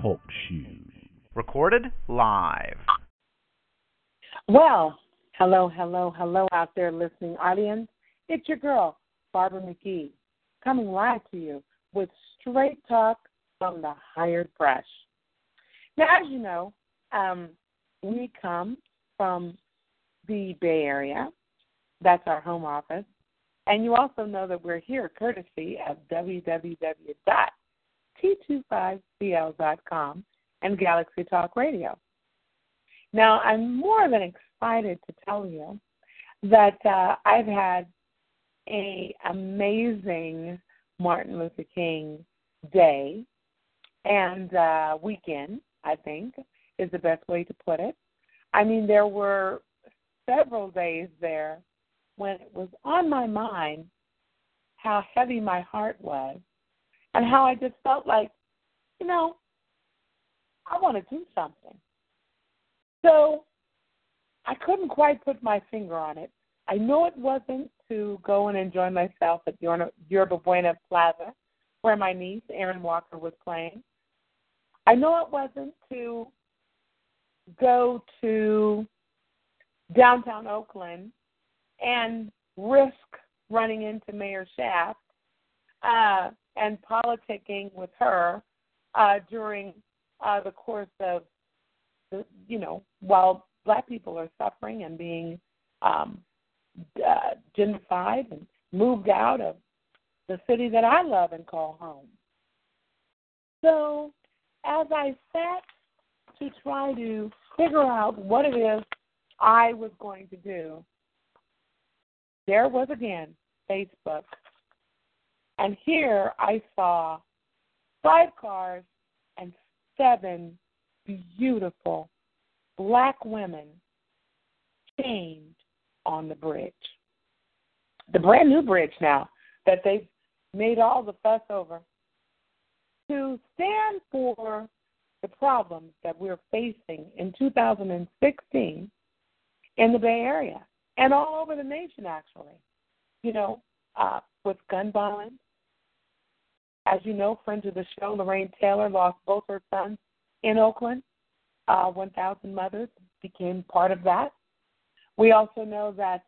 Talk Show. Recorded live. Well, hello, hello, hello out there, listening audience. It's your girl, Barbara McGee, coming live to you with straight talk from the hired brush. Now, as you know, um, we come from the Bay Area. That's our home office. And you also know that we're here courtesy of www.t25cl.com and Galaxy Talk Radio. Now, I'm more than excited to tell you that uh, I've had a amazing Martin Luther King Day and uh, weekend. I think is the best way to put it. I mean, there were several days there when it was on my mind how heavy my heart was and how I just felt like, you know, I want to do something. So I couldn't quite put my finger on it. I know it wasn't to go and enjoy myself at Yerba Buena Plaza, where my niece, Erin Walker, was playing. I know it wasn't to go to downtown Oakland and risk running into Mayor Schaaf uh, and politicking with her uh, during uh, the course of the, you know, while black people are suffering and being um, uh, gentrified and moved out of the city that I love and call home. So, as I sat to try to figure out what it is I was going to do, there was again Facebook. And here I saw five cars and seven beautiful black women chained on the bridge. The brand new bridge now that they've made all the fuss over. To stand for the problems that we're facing in 2016 in the Bay Area and all over the nation, actually. You know, uh, with gun violence. As you know, friends of the show, Lorraine Taylor lost both her sons in Oakland. Uh, 1,000 mothers became part of that. We also know that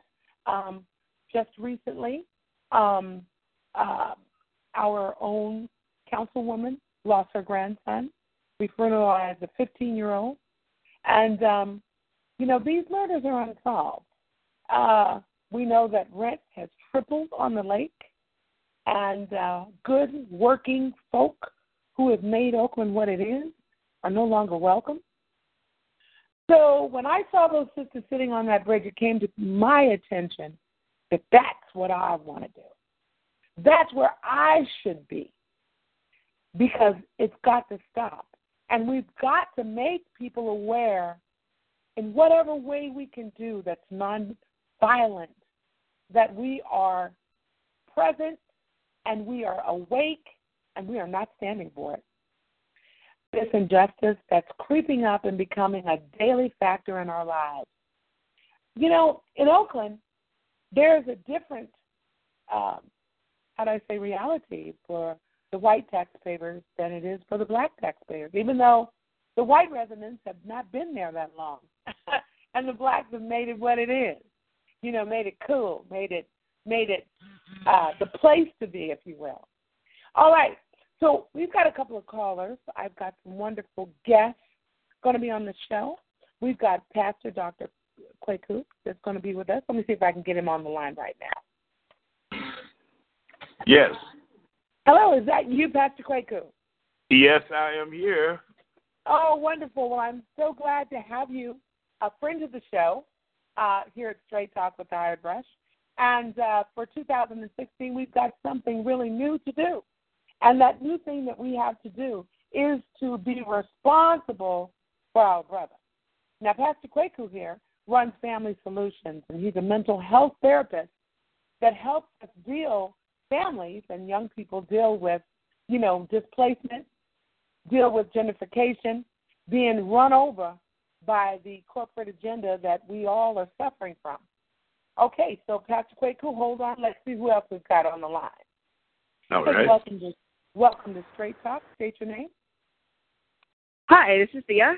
um, just recently, um, uh, our own councilwoman lost her grandson. We fertilized a 15 year old. And, um, you know, these murders are unsolved. Uh, we know that rent has tripled on the lake, and uh, good working folk who have made Oakland what it is are no longer welcome. So when I saw those sisters sitting on that bridge, it came to my attention that that's what I want to do. That's where I should be because it's got to stop. And we've got to make people aware in whatever way we can do that's non-violent, that we are present and we are awake and we are not standing for it. This injustice that's creeping up and becoming a daily factor in our lives. You know, in Oakland, there's a different, um, how do I say, reality for the white taxpayers than it is for the black taxpayers, even though the white residents have not been there that long. and the blacks have made it what it is. You know, made it cool, made it made it uh, the place to be, if you will. All right. So we've got a couple of callers. I've got some wonderful guests going to be on the show. We've got Pastor Dr. Kweku that's going to be with us. Let me see if I can get him on the line right now. Yes. Hello, is that you, Pastor Kweku? Yes, I am here. Oh, wonderful. Well, I'm so glad to have you, a friend of the show, uh, here at Straight Talk with the Hired Brush. And uh, for 2016, we've got something really new to do. And that new thing that we have to do is to be responsible for our brother. Now, Pastor Kweku here runs Family Solutions, and he's a mental health therapist that helps us deal, families and young people deal with, you know, displacement, deal with gentrification, being run over by the corporate agenda that we all are suffering from. Okay, so Pastor Kweku, hold on. Let's see who else we've got on the line. All right. Welcome to, welcome to Straight Talk. State your name. Hi, this is Thea.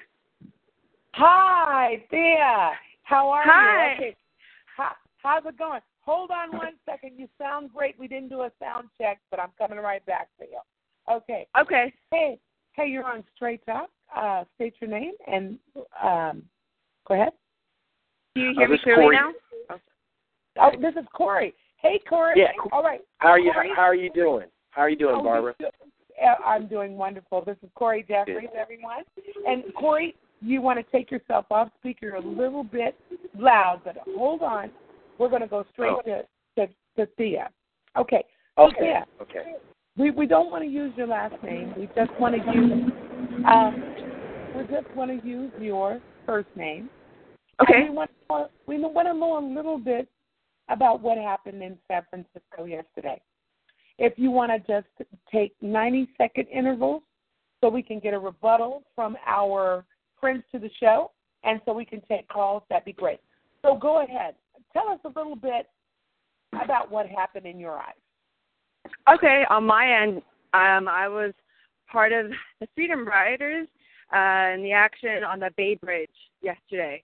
Hi, Thea. How are Hi. you? Okay. How, how's it going? Hold on one second. You sound great. We didn't do a sound check, but I'm coming right back to you. Okay. Okay. Hey, hey, you're on Straight Talk. Uh, state your name and um, go ahead. Do you hear Uh, me clearly Corey. now? Oh, this is Corey. Hey, Corey. Yeah. All right. How are you? Corey? How are you doing? How are you doing, Oh, Barbara? I'm doing wonderful. This is Corey Jeffries, everyone. And Corey, you want to take yourself off speaker a little bit loud, but hold on. We're going to go straight Oh. to, to to Thea. Okay. Okay. Thea, Okay. we we don't want to use your last name. We just want to use um we just want to use your first name. Okay. And we want to, we want to know a little bit about what happened in San Francisco yesterday. If you want to just take 90 second intervals so we can get a rebuttal from our friends to the show and so we can take calls, that'd be great. So go ahead. Tell us a little bit about what happened in your eyes. Okay. On my end, um, I was part of the Freedom Riders uh, in the action on the Bay Bridge yesterday,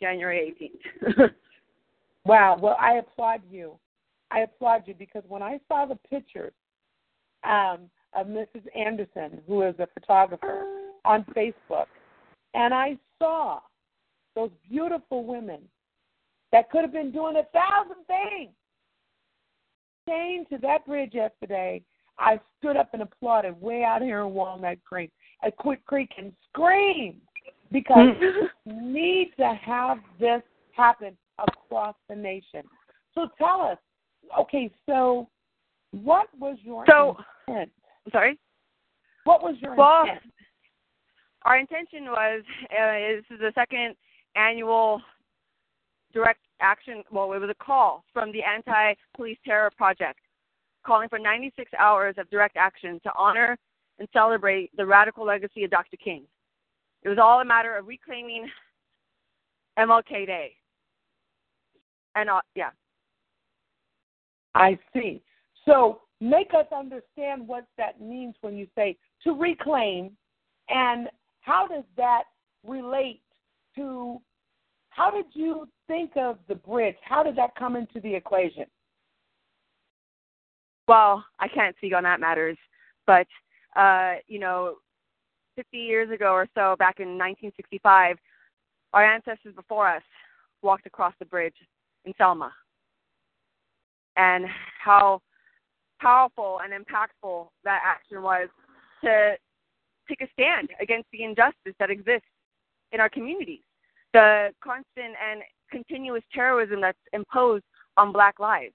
January 18th. Wow. Well, I applaud you. I applaud you because when I saw the pictures um, of Mrs. Anderson, who is a photographer, on Facebook, and I saw those beautiful women that could have been doing a thousand things came to that bridge yesterday. I stood up and applauded way out here in Walnut Creek, at Quick Creek, and screamed because we need to have this happen across the nation. So tell us, okay, so what was your So- intent? Sorry. What was your Well, intent? Our intention was uh, this is the second annual direct action. Well, it was a call from the Anti Police Terror Project, calling for 96 hours of direct action to honor and celebrate the radical legacy of Dr. King. It was all a matter of reclaiming MLK Day. And uh, yeah, I see. So make us understand what that means when you say to reclaim, and how does that relate to? How did you think of the bridge? How did that come into the equation? well, I can't speak on that matters, but uh, you know, 50 years ago or so, back in 1965, our ancestors before us walked across the bridge in Selma, and how powerful and impactful that action was to take a stand against the injustice that exists in our communities, the constant and continuous terrorism that's imposed on Black lives.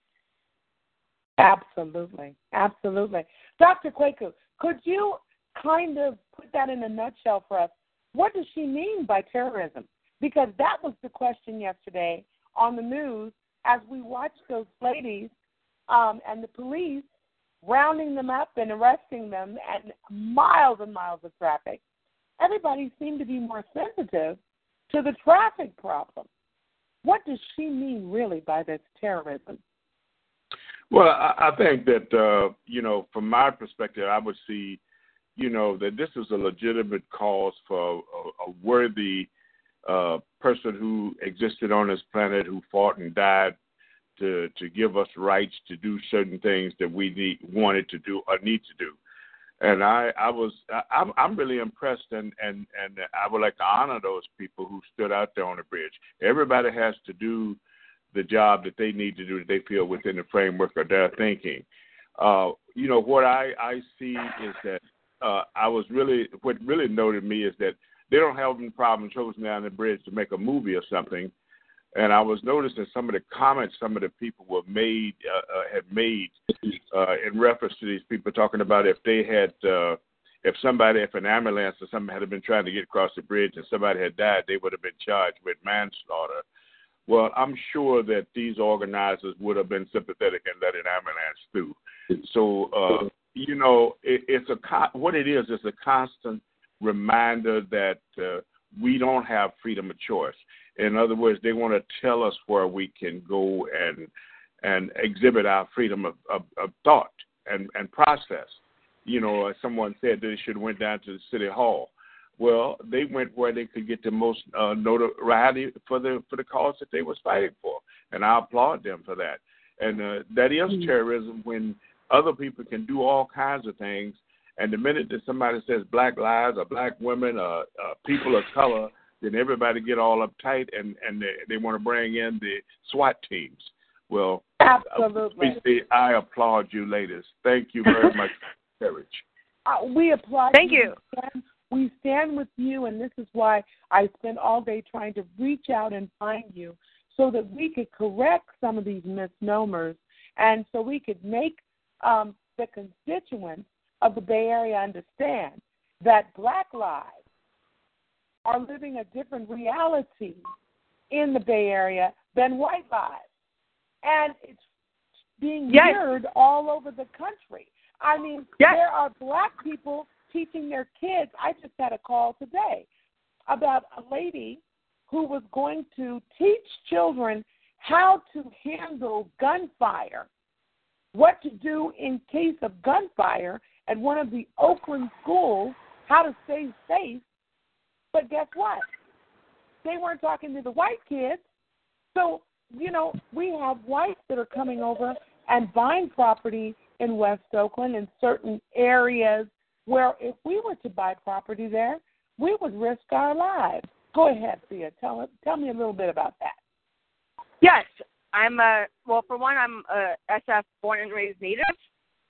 Absolutely, absolutely. Dr. Kweku, could you kind of put that in a nutshell for us? What does she mean by terrorism? Because that was the question yesterday on the news as we watched those ladies um, and the police rounding them up and arresting them and miles and miles of traffic. Everybody seemed to be more sensitive to the traffic problem. What does she mean really by this terrorism? Well, I, I think that uh, you know, from my perspective, I would see, you know, that this is a legitimate cause for a, a worthy person who existed on this planet, who fought and died to to give us rights to do certain things that we need wanted to do or need to do. And I, I was, I, I'm, I'm really impressed, and and and I would like to honor those people who stood out there on the bridge. Everybody has to do the job that they need to do that they feel within the framework of their thinking. Uh, you know what I I see is that uh, I was really what really noted me is that they don't have any problem closing down the bridge to make a movie or something. And I was noticing some of the comments some of the people were made uh, uh, had made uh, in reference to these people talking about if they had uh, if somebody if an ambulance or something had been trying to get across the bridge and somebody had died, they would have been charged with manslaughter. Well, I'm sure that these organizers would have been sympathetic and let an ambulance through. So, uh, you know, it, it's a co- what it is is a constant reminder that uh, we don't have freedom of choice. In other words, they want to tell us where we can go and and exhibit our freedom of, of, of thought and, and process. You know, as someone said, they should have went down to the city hall. Well, they went where they could get the most uh, notoriety for the for the cause that they was fighting for, and I applaud them for that. And uh, that is mm-hmm. terrorism when other people can do all kinds of things, and the minute that somebody says black lives or black women or uh, people of color, then everybody get all uptight and and they, they want to bring in the SWAT teams. Well, absolutely. Uh, I applaud you, ladies. Thank you very much for courage. Uh, we applaud. Thank you. you. We stand with you, and this is why I spent all day trying to reach out and find you so that we could correct some of these misnomers and so we could make um, the constituents of the Bay Area understand that black lives are living a different reality in the Bay Area than white lives. And it's being yes. mirrored all over the country. I mean, yes. there are black people teaching their kids. I just had a call today about a lady who was going to teach children how to handle gunfire, what to do in case of gunfire at one of the Oakland schools, how to stay safe. But guess what? They weren't talking to the white kids. So, you know, we have whites that are coming over and buying property in West Oakland in certain areas where if we were to buy property there, we would risk our lives. Go ahead, Thea. Tell tell me a little bit about that. Yes, I'm a well. For one, I'm a SF born and raised native,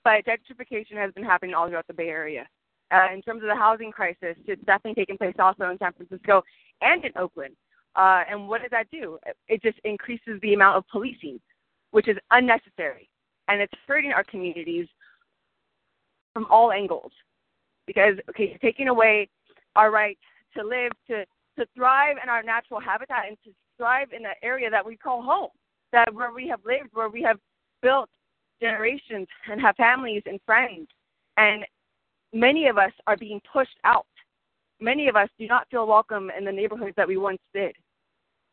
but gentrification has been happening all throughout the Bay Area. Uh, in terms of the housing crisis, it's definitely taking place also in San Francisco and in Oakland. Uh, and what does that do? It just increases the amount of policing, which is unnecessary, and it's hurting our communities from all angles. Because okay, it's taking away our right to live, to to thrive in our natural habitat, and to thrive in the area that we call home, that where we have lived, where we have built generations and have families and friends. And many of us are being pushed out. Many of us do not feel welcome in the neighborhoods that we once did.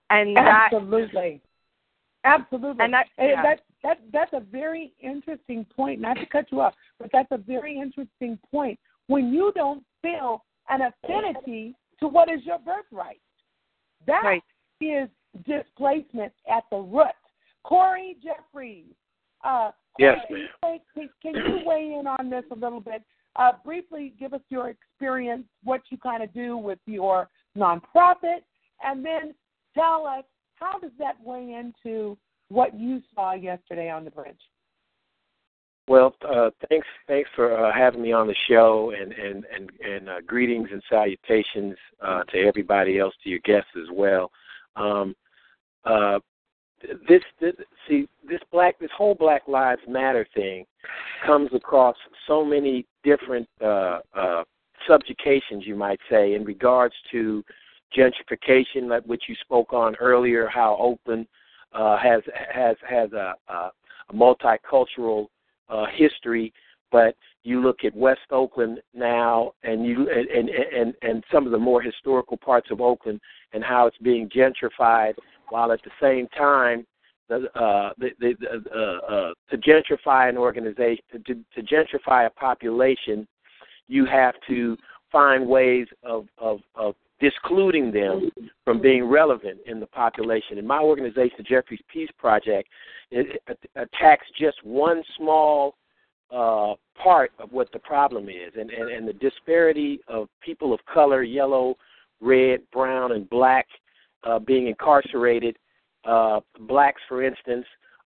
And absolutely, that, absolutely, and that, yeah. that that that's a very interesting point. Not to cut you off, but that's a very interesting point. When you don't feel an affinity to what is your birthright, that right. is displacement at the root. Corey Jeffries, uh, yes, can, you, can you weigh in on this a little bit? Uh, briefly, give us your experience, what you kind of do with your nonprofit, and then tell us how does that weigh into what you saw yesterday on the bridge. Well, uh, thanks, thanks for uh, having me on the show, and and and, and uh, greetings and salutations uh, to everybody else, to your guests as well. Um, uh, this, this see this black this whole Black Lives Matter thing comes across so many different uh, uh, subjugations, you might say, in regards to gentrification, like which you spoke on earlier, how Oakland uh, has has has a, a, a multicultural uh, history, but you look at West Oakland now, and you and, and and some of the more historical parts of Oakland, and how it's being gentrified, while at the same time, the uh, the, the uh, uh, to gentrify an organization, to, to gentrify a population, you have to find ways of of of discluding them from being relevant in the population. And my organization, the Jeffries Peace Project, it, it attacks just one small uh, part of what the problem is, and, and, and the disparity of people of color, yellow, red, brown, and black, uh, being incarcerated. Uh, blacks, for instance,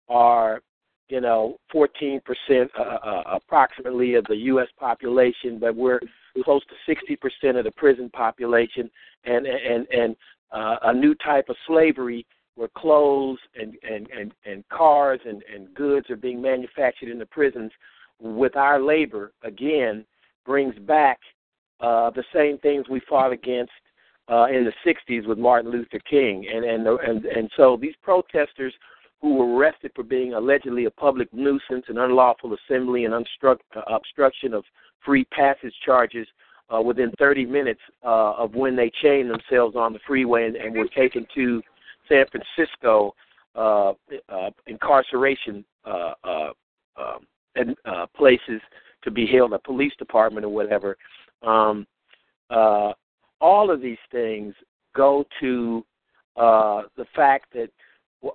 are you know 14% uh, uh, approximately of the U.S. population, but we're close to 60% of the prison population, and and and uh, a new type of slavery where clothes and and and, and cars and, and goods are being manufactured in the prisons with our labor again brings back uh, the same things we fought against uh, in the 60s with Martin Luther King, and and and and so these protesters who were arrested for being allegedly a public nuisance and unlawful assembly and uh, obstruction of free passage charges uh, within 30 minutes uh, of when they chained themselves on the freeway and, and were taken to San Francisco uh, uh, incarceration uh, uh, um, and, uh, places to be held, a police department or whatever. Um, uh, all of these things go to uh, the fact that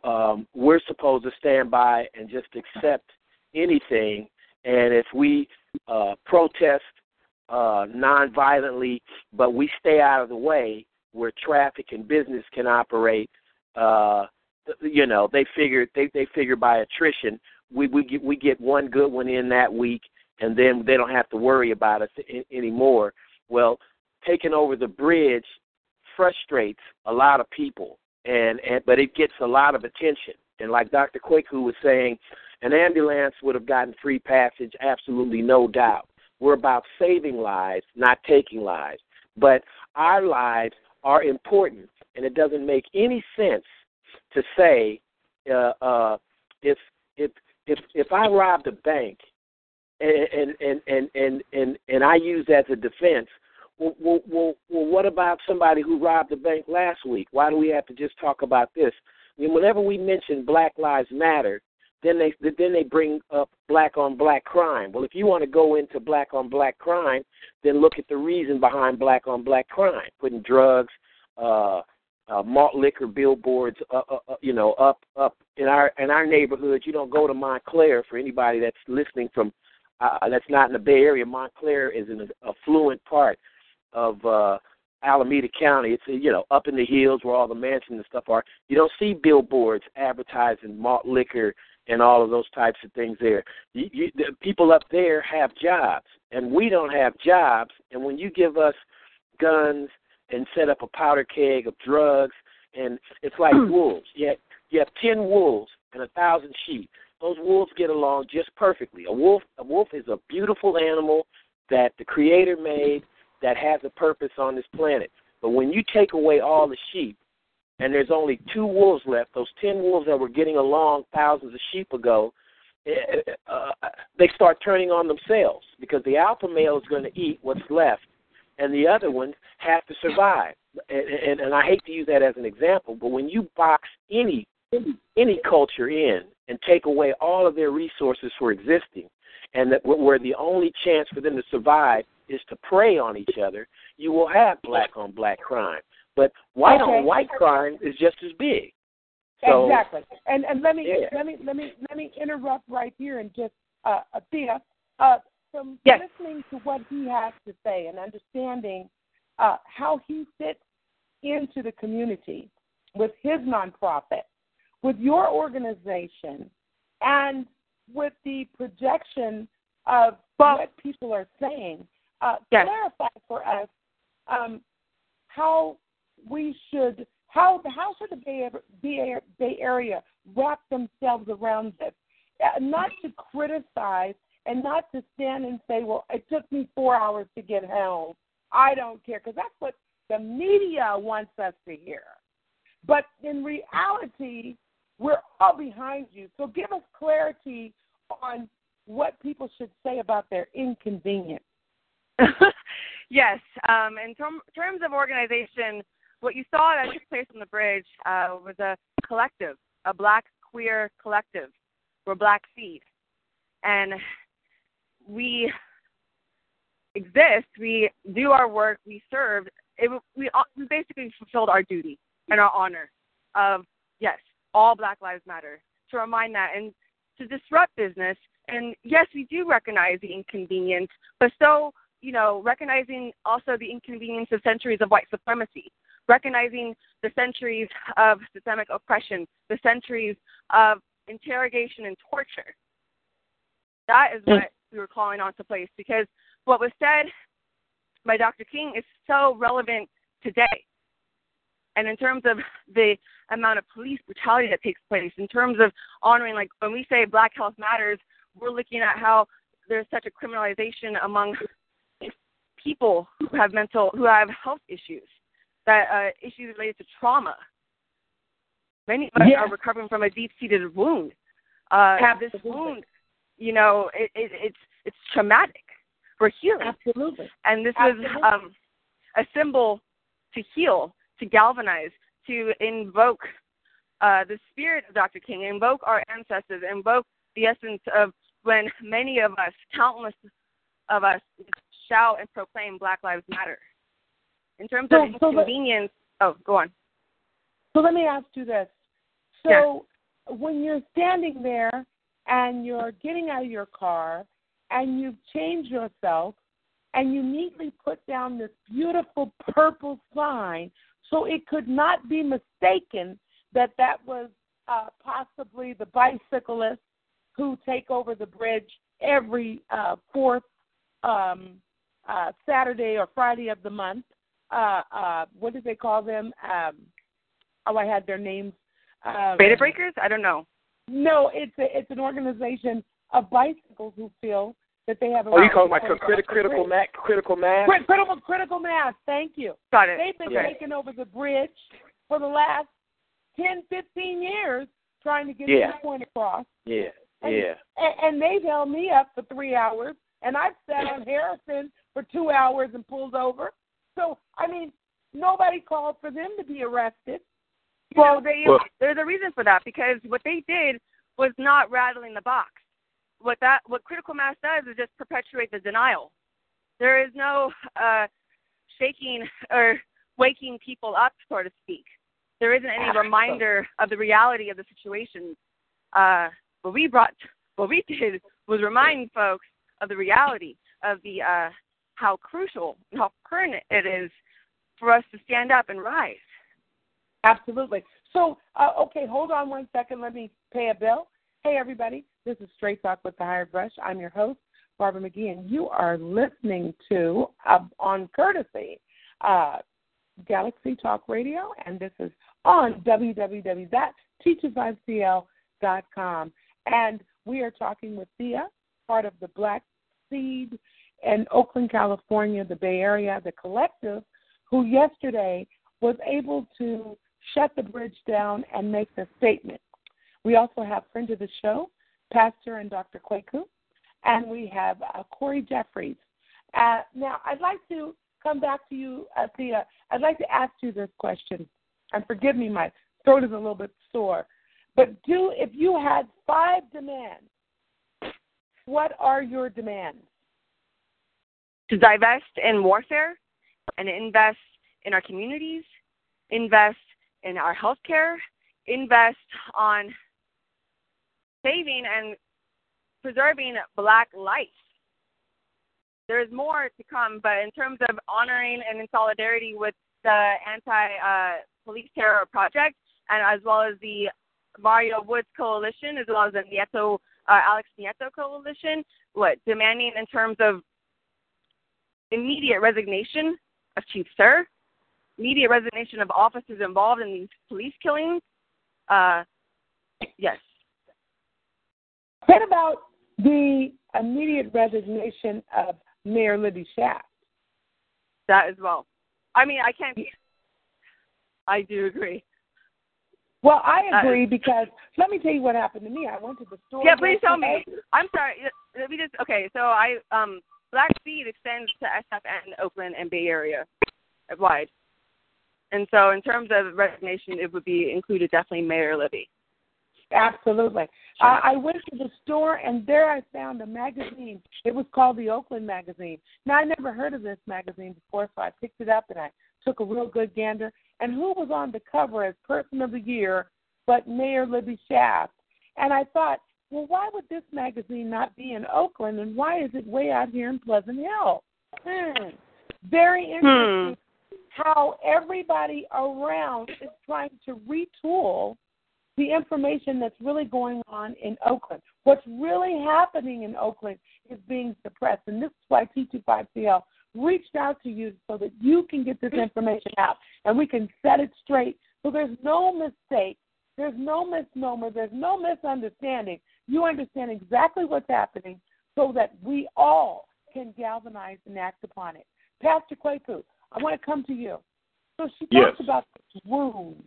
um, we're supposed to stand by and just accept anything. And if we uh, protest uh, non-violently, but we stay out of the way where traffic and business can operate, uh, you know, they figure they they figure by attrition we we get we get one good one in that week, and then they don't have to worry about us anymore. Well, taking over the bridge frustrates a lot of people, and, and but it gets a lot of attention. And like Dr. Quick, who was saying, an ambulance would have gotten free passage, absolutely no doubt. We're about saving lives, not taking lives. But our lives are important, and it doesn't make any sense to say uh, uh, if if if I robbed a bank and and and and and and I use that as a defense, well, well, well, what about somebody who robbed the bank last week? Why do we have to just talk about this? I mean, whenever we mention Black Lives Matter, then they then they bring up black on black crime. Well, if you want to go into black on black crime, then look at the reason behind black on black crime, putting drugs, uh, uh, malt liquor billboards, uh, uh, uh, you know, up up in our in our neighborhood. You don't go to Montclair for anybody that's listening from uh, that's not in the Bay Area. Montclair is an affluent part of uh, Alameda County. It's you know up in the hills where all the mansions and stuff are. You don't see billboards advertising malt liquor and all of those types of things there. You, you, the people up there have jobs, and we don't have jobs. And when you give us guns and set up a powder keg of drugs, and it's like wolves. You have, you have ten wolves and a thousand sheep. Those wolves get along just perfectly. A wolf, a wolf is a beautiful animal that the Creator made that has a purpose on this planet. But when you take away all the sheep, and there's only two wolves left, those ten wolves that were getting along thousands of sheep ago, eh, eh, uh, they start turning on themselves because the alpha male is going to eat what's left and the other ones have to survive. And, and, and I hate to use that as an example, but when you box any any culture in and take away all of their resources for existing, and that where the only chance for them to survive is to prey on each other, you will have black on black crime. But white okay. on white crime is just as big. So, exactly. And and let me yeah. let me let me let me interrupt right here and just uh Thea, uh from yes. listening to what he has to say and understanding uh, how he fits into the community with his nonprofit, with your organization, and with the projection of well, what people are saying, uh, yes. clarify for us um, how we should how how should the Bay, Bay, Bay Area wrap themselves around this, uh, not to criticize and not to stand and say, well, it took me four hours to get home. I don't care, because that's what the media wants us to hear. But in reality, we're all behind you. So give us clarity on what people should say about their inconvenience. yes. Um, in term, terms of organization, what you saw that took place on the bridge uh, was a collective, a black queer collective. We're Black Seed. And we exist, we do our work, we serve. It, we we basically fulfilled our duty and our honor of yes, all Black Lives Matter to remind that and to disrupt business. And yes, we do recognize the inconvenience, but so you know, recognizing also the inconvenience of centuries of white supremacy, recognizing the centuries of systemic oppression, the centuries of interrogation and torture. That is mm. what we were calling on to place because what was said by Dr. King is so relevant today. And in terms of the amount of police brutality that takes place, in terms of honoring, like when we say Black Health Matters, we're looking at how there's such a criminalization among people who have mental, who have health issues, that uh, issues related to trauma. Many of us yes. are recovering from a deep-seated wound. Uh, this wound you know, it, it, it's it's traumatic. We're healing. Absolutely. And this Absolutely. was um, a symbol to heal, to galvanize, to invoke uh, the spirit of Dr. King, invoke our ancestors, invoke the essence of when many of us, countless of us, shout and proclaim Black Lives Matter. in terms So- of so oh, go on. So let me ask you this. So when you're standing there and you're getting out of your car and you've changed yourself and you neatly put down this beautiful purple sign so it could not be mistaken that that was uh, possibly the bicyclists who take over the bridge every uh, fourth um, uh, Saturday or Friday of the month. Uh, uh, what do they call them? Um, oh, I had their names. Um, Bay to Breakers? I don't know. No, it's a, it's an organization of bicycles who feel that they have a. Oh, you call it right like to a criti- critical mass? Critical mass? Crit- critical critical mass. Thank you. Got it. They've been Okay. taking over the bridge for the last ten, fifteen years, trying to get Yeah. their point across. Yeah, And- yeah. And, and they've held me up for three hours, and I've sat on Harrison for two hours and pulled over. So I mean, nobody called for them to be arrested. Well, they Well- there's a reason for that because what they did was not rattling the box. What that what critical mass does is just perpetuate the denial. There is no uh, shaking or waking people up, so to speak. There isn't any reminder of the reality of the situation. Uh, what we brought, what we did was remind folks of the reality of the uh, how crucial and how pertinent it is for us to stand up and rise. Absolutely. So, uh, okay, hold on one second. Let me pay a bill. Hey, everybody. This is Straight Talk with the Hired Brush. I'm your host, Barbara McGee, and you are listening to uh, on courtesy uh, Galaxy Talk Radio, and this is on www.t25cl.com. And we are talking with Thea, part of the Black Seed in Oakland, California, the Bay Area, the collective, who yesterday was able to shut the bridge down and make a statement. We also have friend of the show, Pastor and Dr. Kweku, and we have uh, Corey Jeffries. Uh, now, I'd like to come back to you, uh, Thea. I'd like to ask you this question, and forgive me, my throat is a little bit sore. But do if you had five demands, what are your demands? to divest in warfare and invest in our communities, invest in our healthcare, invest on saving and preserving black life. There is more to come, but in terms of honoring and in solidarity with the anti uh, police terror project and as well as the Mario Woods Coalition, as well as the Nieto uh, Alex Nieto Coalition, what demanding in terms of immediate resignation of Chief Suhr, immediate resignation of officers involved in these police killings. Uh, yes. What about the immediate resignation of Mayor Libby Schaaf? That as well. I mean, I can't. I do agree. Well, I agree because let me tell you what happened to me. I went to the store. Yeah, please tell me. I'm sorry. Let me just. Okay, so I um Black Seed extends to SFN, Oakland, and Bay Area wide. And so, in terms of resignation, it would be included definitely Mayor Libby. Absolutely. I, I went to the store and there I found a magazine. It was called the Oakland Magazine. Now I never heard of this magazine before, so I picked it up and I took a real good gander. And who was on the cover as Person of the Year but Mayor Libby Schaaf? And I thought, well, why would this magazine not be in Oakland and why is it way out here in Pleasant Hill? Hmm. Very interesting how everybody around is trying to retool the information that's really going on in Oakland. What's really happening in Oakland is being suppressed. And this is why T25CL reached out to you so that you can get this information out and we can set it straight so there's no mistake, there's no misnomer, there's no misunderstanding. You understand exactly what's happening so that we all can galvanize and act upon it. Pastor Kweku, I want to come to you. So she talks Yes. about this wound.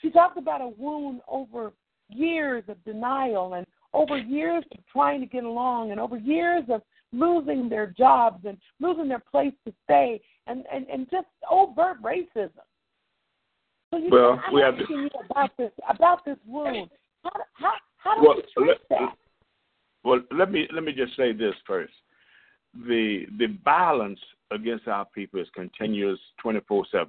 She talked about a wound over years of denial and over years of trying to get along and over years of losing their jobs and losing their place to stay and, and, and just overt racism. So you Well, I'm we have to- you about this about this wound. How how how do Well, we treat let- that? Well, let me let me just say this first. The the violence against our people is continuous 24 7.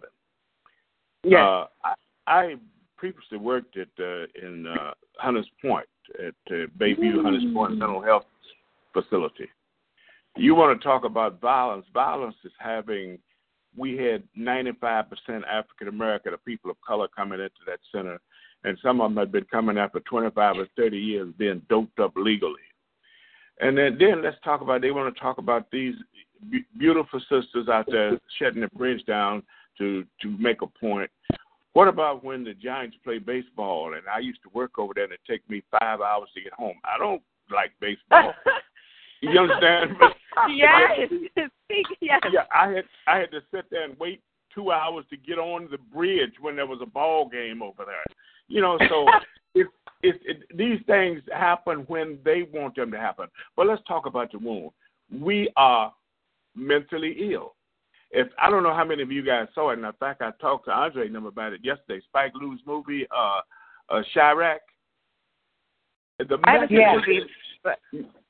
Yes. Uh, I, I previously worked at uh, in uh, Hunters Point at uh, Bayview Hunters Point Mental Health Facility. You want to talk about violence? Violence is having. We had 95% African American, or people of color, coming into that center, and some of them had been coming after 25 or 30 years being doped up legally. And then, then let's talk about. They want to talk about these beautiful sisters out there shutting the bridge down to to make a point. What about when the Giants play baseball? And I used to work over there, and it take me five hours to get home. I don't like baseball. you understand? yes. yes. Yeah, I had I had to sit there and wait two hours to get on the bridge when there was a ball game over there. You know, so it, it, it, these things happen when they want them to happen. But let's talk about the wound. We are mentally ill. If I don't know how many of you guys saw it, and in fact I talked to Andre and them about it yesterday. Spike Lee's movie, uh, uh, Chi-Raq. The message, yeah. but...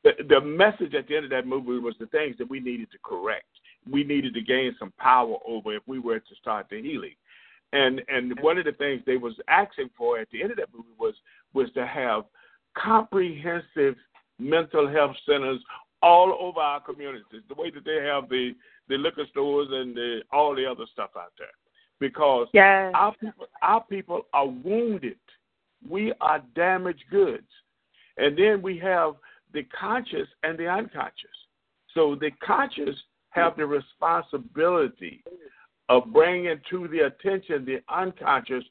the, the message at the end of that movie was the things that we needed to correct. We needed to gain some power over if we were to start the healing. And and one of the things they was asking for at the end of that movie was was to have comprehensive mental health centers all over our communities, the way that they have the the liquor stores and the all the other stuff out there, because yes. our people our people are wounded. We are damaged goods, and then we have the conscious and the unconscious. So the conscious have the responsibility of bringing to the attention the unconscious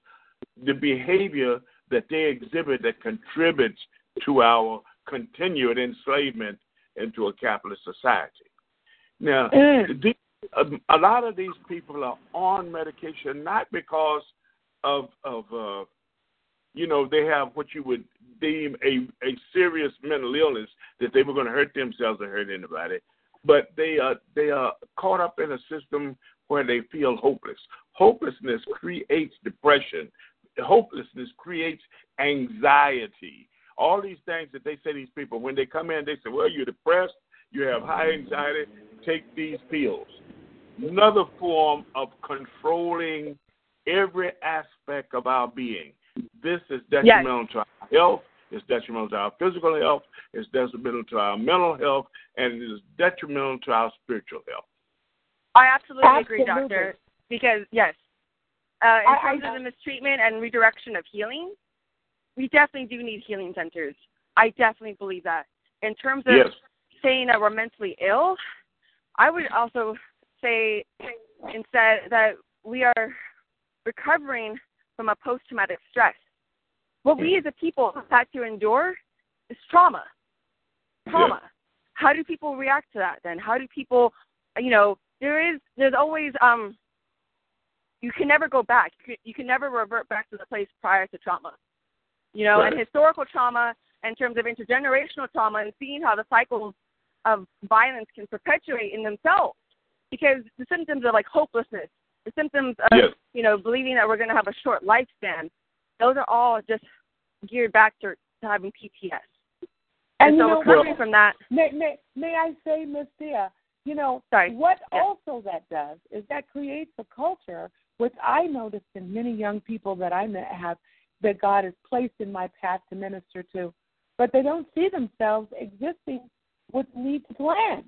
the behavior that they exhibit that contributes to our continued enslavement into a capitalist society. Now, mm. the, a, a, lot of these people are on medication not because of of uh, you know they have what you would deem a a serious mental illness that they were going to hurt themselves or hurt anybody, but they are they are caught up in a system where they feel hopeless. Hopelessness creates depression. Hopelessness creates anxiety all these things that they say these people when they come in, they say, "Well, you're depressed, you have high anxiety, take these pills." Another form of controlling every aspect of our being. This is detrimental yes. to our health. It's detrimental to our physical health. It's detrimental to our mental health, and it is detrimental to our spiritual health. I absolutely, absolutely. agree, doctor. Because yes, uh, in I, terms I, of the mistreatment and redirection of healing, we definitely do need healing centers. I definitely believe that. In terms of yes. saying that we're mentally ill, I would also say instead that we are recovering from a post traumatic stress. What we as a people have had to endure is trauma. Trauma. How do people react to that then? How do people, you know, there is, there's always, um, you can never go back. You can, you can never revert back to the place prior to trauma you know, right. and historical trauma in terms of intergenerational trauma and seeing how the cycles of violence can perpetuate in themselves. Because the symptoms of like hopelessness, the symptoms of yes. you know believing that we're going to have a short lifespan, those are all just geared back to, to having PTS. And, and so know, recovering from that. May, may, may I say, Miss Dia, you know, Sorry. what yes. also that does is that creates a culture, which I noticed in many young people that I met have that God has placed in my path to minister to, but they don't see themselves existing with the need to plan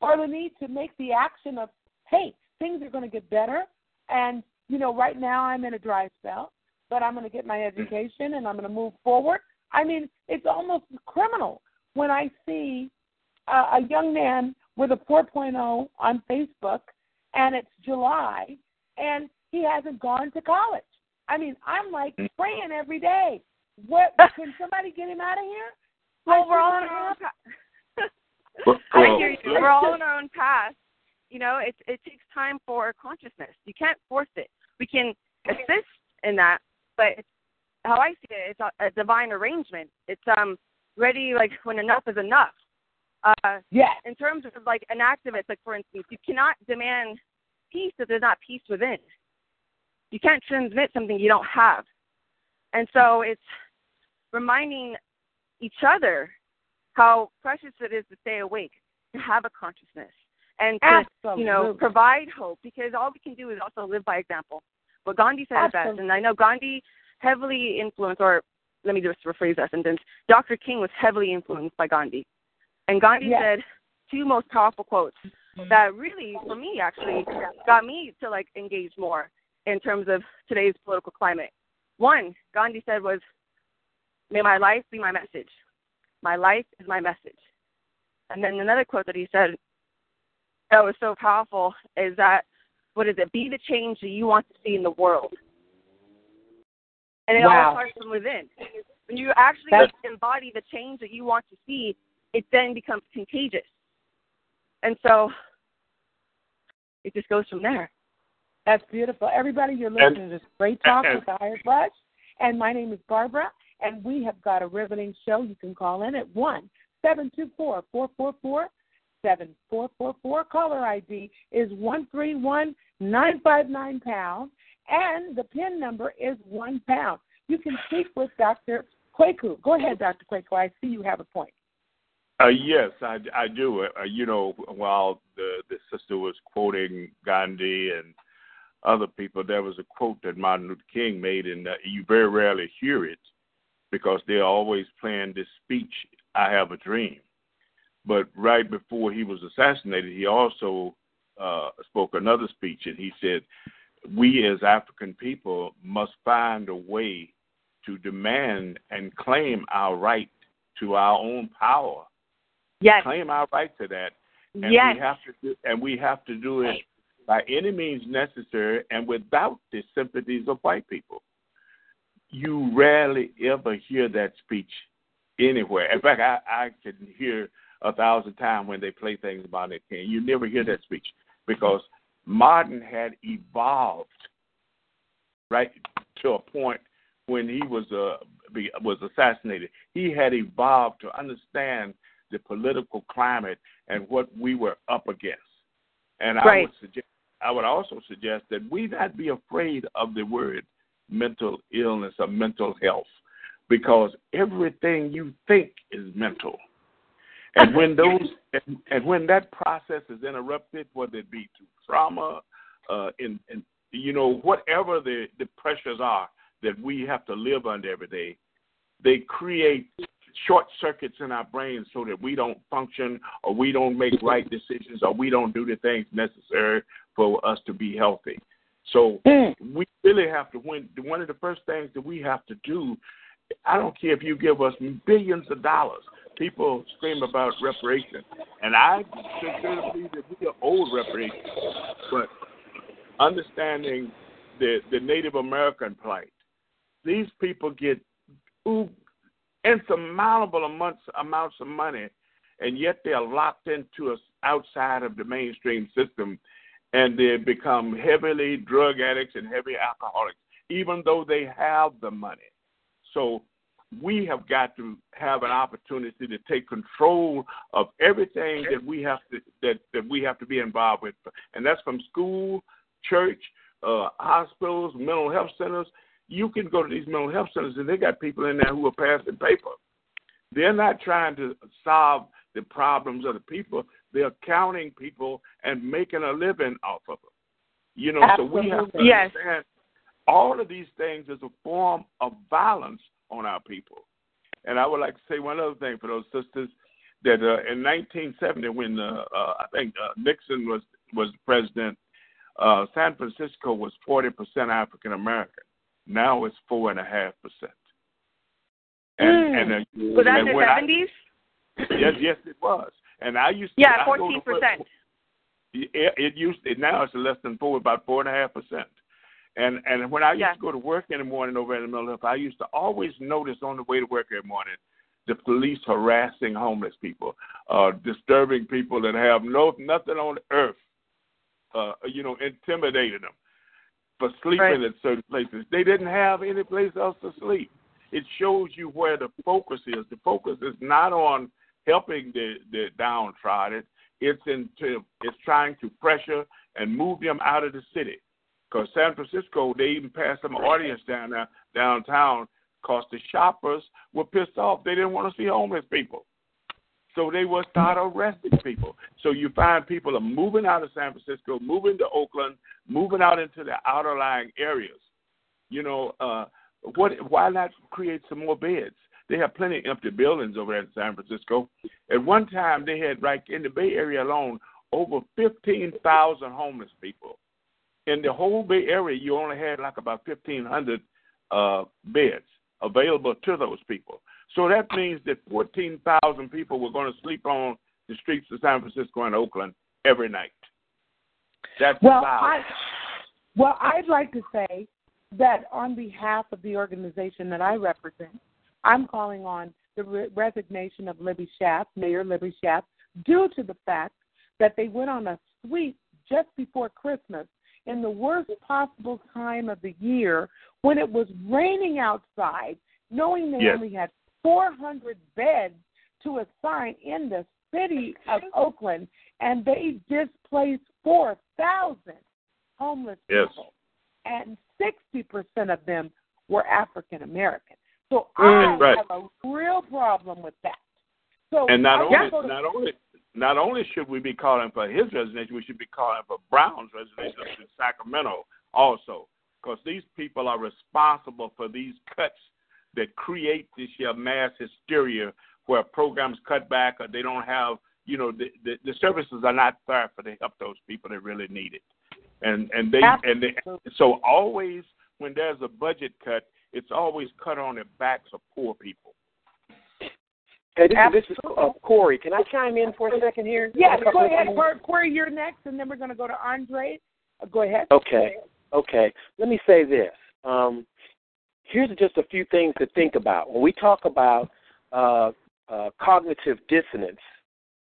or the need to make the action of, hey, things are going to get better. And, you know, right now I'm in a dry spell, but I'm going to get my education and I'm going to move forward. I mean, it's almost criminal when I see a young man with a 4.0 on Facebook and it's July and he hasn't gone to college. I mean, I'm like Mm. praying every day. What can somebody get him out of here? Well, we're all think on our own path. Well, I hear you. We're all on our own path. You know, it it takes time for consciousness. You can't force it. We can assist in that, but it's, how I see it, it's a, a divine arrangement. It's um ready like when enough is enough. Uh, Yes. in terms of like an activist, like for instance, you cannot demand peace if there's not peace within. You can't transmit something you don't have. And so it's reminding each other how precious it is to stay awake, to have a consciousness, and to Absolutely. you know provide hope because all we can do is also live by example. What Gandhi said Absolutely. best, and I know Gandhi heavily influenced, or let me just rephrase that sentence. Dr. King was heavily influenced by Gandhi, and Gandhi yes. said two most powerful quotes that really, for me, actually got me to like engage more in terms of today's political climate. One, Gandhi said was, "May my life be my message. My life is my message." And then another quote that he said that was so powerful is that, "What is it? Be the change that you want to see in the world." And it wow. all starts from within. When you actually That's... embody the change that you want to see, it then becomes contagious. And so it just goes from there. That's beautiful. Everybody, you're listening to this great talk with the Hired Brush. And my name is Barbara, and we have got a riveting show. You can call in at 1 724 444 7444. Caller ID is 131959 pound, and the PIN number is 1 pound. You can speak with Dr. Kweku. Go ahead, Dr. Kweku. I see you have a point. Uh, yes, I, I do. Uh, you know, while the, the sister was quoting Gandhi and other people, there was a quote that Martin Luther King made, and uh, you very rarely hear it because they're always playing this speech, I Have a Dream. But right before he was assassinated, he also uh, spoke another speech, and he said, We as African people must find a way to demand and claim our right to our own power Yes. claim our right to that. And yes. we have to do, and we have to do it by any means necessary and without the sympathies of white people. You rarely ever hear that speech anywhere. In fact, I, I can hear a thousand times when they play things about it. And You never hear that speech because Martin had evolved right to a point when he was uh, was assassinated. He had evolved to understand the political climate and what we were up against. And I would suggest, I would also suggest that we not be afraid of the word mental illness or mental health, because everything you think is mental. And when those and, and when that process is interrupted, whether it be through trauma, uh, in, in you know whatever the the pressures are that we have to live under every day, they create short circuits in our brains so that we don't function or we don't make right decisions or we don't do the things necessary for us to be healthy. So mm. we really have to when one of the first things that we have to do I don't care if you give us billions of dollars. People scream about reparations, and I sincerely believe that we are owed reparations. But understanding the the Native American plight, these people get insurmountable amounts amounts of money, and yet they are locked into us outside of the mainstream system, and they become heavily drug addicts and heavy alcoholics, even though they have the money. So we have got to have an opportunity to take control of everything that we have to that, that we have to be involved with, and that's from school, church, uh, hospitals, mental health centers, you can go to these mental health centers and they got people in there who are passing paper. They're not trying to solve the problems of the people. They're counting people and making a living off of them. You know, Absolutely. so we have to yes. understand all of these things is a form of violence on our people. And I would like to say one other thing for those sisters that uh, in 1970, when uh, uh, I think uh, Nixon was was president, uh, San Francisco was 40% African American. Now it's four and a half percent. And mm. and uh, was that in the seventies? Yes, yes, it was. And I used to yeah, fourteen percent. It, it used it now it's less than four, about four and a half percent. And and when I used yeah. to go to work in the morning over in the middle of, I used to always notice on the way to work every morning the police harassing homeless people, uh, disturbing people that have no nothing on earth, uh, you know, intimidating them for sleeping right. at certain places. They didn't have any place else to sleep. It shows you where the focus is. The focus is not on helping the, the downtrodden. It's into it's trying to pressure and move them out of the city. Because San Francisco, they even passed some audience down there downtown because the shoppers were pissed off. They didn't want to see homeless people. So they will start arresting people. So you find people are moving out of San Francisco, moving to Oakland, moving out into the outer lying areas. You know, uh, what? Why not create some more beds? They have plenty of empty buildings over there in San Francisco. At one time, they had, like in the Bay Area alone, over 15,000 homeless people. In the whole Bay Area, you only had like about 1,500 uh, beds available to those people. So that means that 14,000 people were going to sleep on the streets of San Francisco and Oakland every night. That's well, I, well, I'd like to say that on behalf of the organization that I represent, I'm calling on the re- resignation of Libby Schaaf, Mayor Libby Schaaf, due to the fact that they went on a sweep just before Christmas in the worst possible time of the year when it was raining outside, knowing they yes. only had 400 beds to assign in the city of Oakland, and they displaced 4,000 homeless yes. people, and 60% of them were African American. So mm, I right. have a real problem with that. So and not only to, not only not only should we be calling for his resignation, we should be calling for Brown's resignation in Sacramento also, because these people are responsible for these cuts that create this year mass hysteria where programs cut back or they don't have, you know, the, the, the services are not there for to help those people that really need it. And and they Absolutely. and they, so always when there's a budget cut, it's always cut on the backs of poor people. Hey, this, this is uh, Corey. Can I chime in for a second here? Yes, go ahead, Corey. You're next, and then we're going to go to Andre. Uh, go ahead. Okay. Okay. Let me say this. Um, here's just a few things to think about when we talk about uh, uh, cognitive dissonance.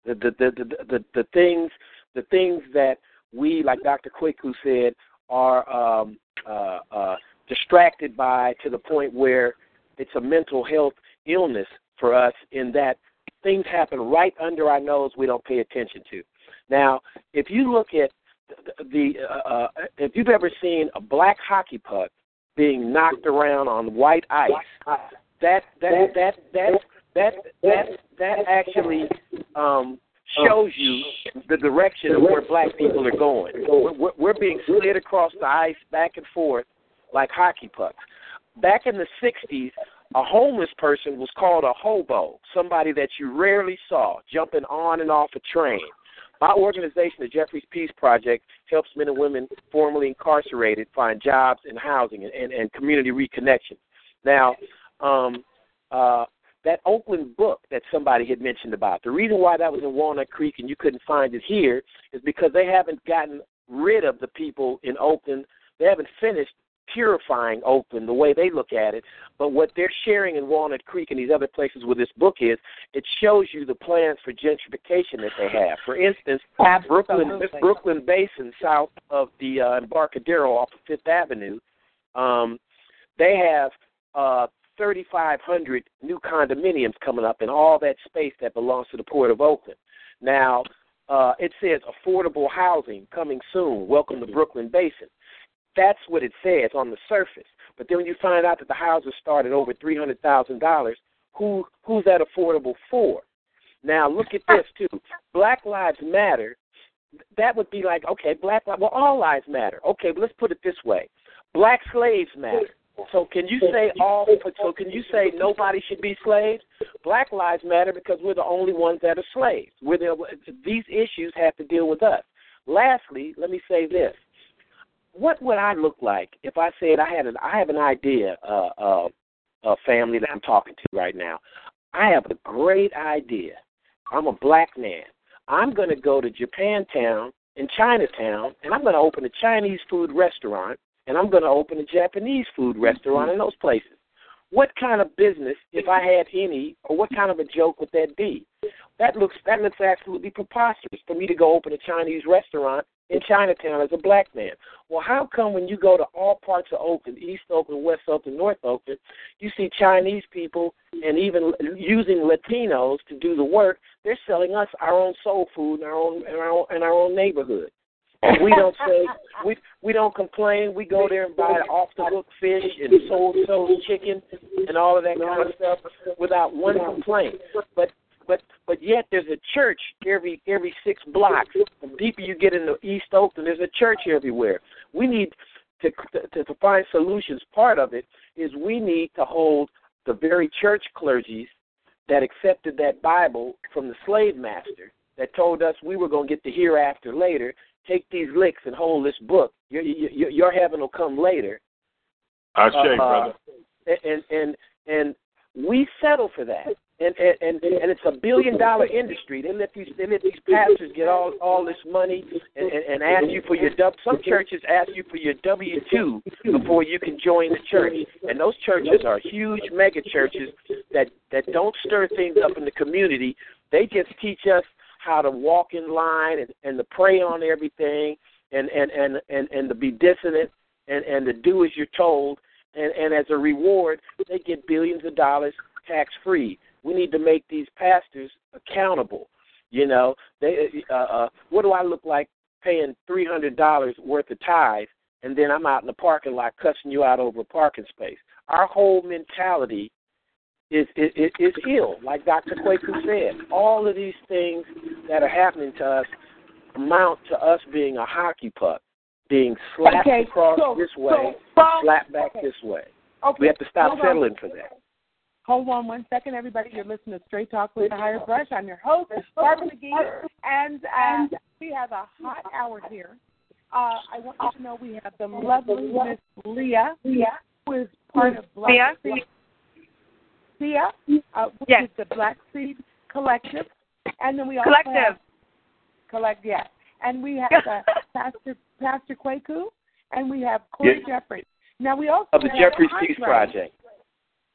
The the, the the the the things the things that we, like Dr. Kweku said, are um, uh, uh, distracted by to the point where it's a mental health illness for us in that things happen right under our nose we don't pay attention to. Now, if you look at the, uh, uh, if you've ever seen a black hockey puck being knocked around on white ice, that that that that that that that actually um, shows you the direction of where black people are going. We're, we're being slid across the ice back and forth like hockey pucks. Back in the '60s, a homeless person was called a hobo, somebody that you rarely saw jumping on and off a train. My organization, the Jeffries Peace Project, helps men and women formerly incarcerated find jobs and housing and, and, and community reconnection. Now, um, uh, that Oakland book that somebody had mentioned about, the reason why that was in Walnut Creek and you couldn't find it here is because they haven't gotten rid of the people in Oakland. They haven't finished purifying Oakland the way they look at it. But what they're sharing in Walnut Creek and these other places where this book is, it shows you the plans for gentrification that they have. For instance, Absolutely. Brooklyn Brooklyn Basin, south of the uh, Embarcadero off of Fifth Avenue, um, they have uh, 3,500 new condominiums coming up in all that space that belongs to the Port of Oakland. Now, uh, it says affordable housing coming soon. Welcome to Brooklyn Basin. That's what it says on the surface. But then when you find out that the houses start at over three hundred thousand dollars, who who's that affordable for? Now look at this too. Black Lives Matter. That would be like okay, black well all lives matter. Okay, but let's put it this way: black slaves matter. So can you say all? So can you say nobody should be slaves? Black lives matter because we're the only ones that are slaves. We're the, these issues have to deal with us. Lastly, let me say this: what would I look like if I said I had an I have an idea, uh, uh, a family that I'm talking to right now. I have a great idea. I'm a black man. I'm going to go to Japantown in Chinatown, and I'm going to open a Chinese food restaurant, and I'm going to open a Japanese food restaurant in those places. What kind of business, if I had any, or what kind of a joke would that be? That looks that looks absolutely preposterous for me to go open a Chinese restaurant in Chinatown as a black man. Well, how come when you go to all parts of Oakland, East Oakland, West Oakland, North Oakland, you see Chinese people and even using Latinos to do the work? They're selling us our own soul food in our own in our own, in our own neighborhood. And we don't say we we don't complain. We go there and buy off the hook fish and soul soul chicken and all of that kind of stuff without one complaint. But but but yet there's a church every every six blocks. The deeper you get into East Oakland, there's a church everywhere. We need to, to to find solutions. Part of it is we need to hold the very church clergies that accepted that Bible from the slave master that told us we were going to get the hereafter later. Take these licks and hold this book. Your your, your heaven will come later. I say, uh, brother. And and and we settle for that and and and it's a billion dollar industry. They let these they let these pastors get all all this money and, and, ask you for your W. Some churches ask you for your W two before you can join the church, and those churches are huge mega churches that that don't stir things up in the community. They just teach us how to walk in line and and to pray on everything and and and and, and to be dissonant and and to do as you're told. And, and as a reward, they get billions of dollars tax free. We need to make these pastors accountable. You know, they uh, uh, what do I look like paying three hundred dollars worth of tithe, and then I'm out in the parking lot cussing you out over a parking space. Our whole mentality is is, is ill, like Dr. Kweku said. All of these things that are happening to us amount to us being a hockey puck, being slapped okay, across so, this way, so, slapped back okay. this way. Okay. We have to stop settling on. for that. Hold on one second, everybody. You're listening to Straight Talk with the Hired Brush. I'm your host, Barbara McGee, and uh, we have a hot hour here. Uh, I want you to know we have the lovely Miss Leah, Leah, who is part of Black Leah? Seed. Leah, uh, which Yes. is the Black Seed Collective, and then we also Collective. have collect yes, and we have uh, Pastor Pastor Kweku, and we have Corey Yes. Jeffries. Now we also Of the have Jeffries Peace Project.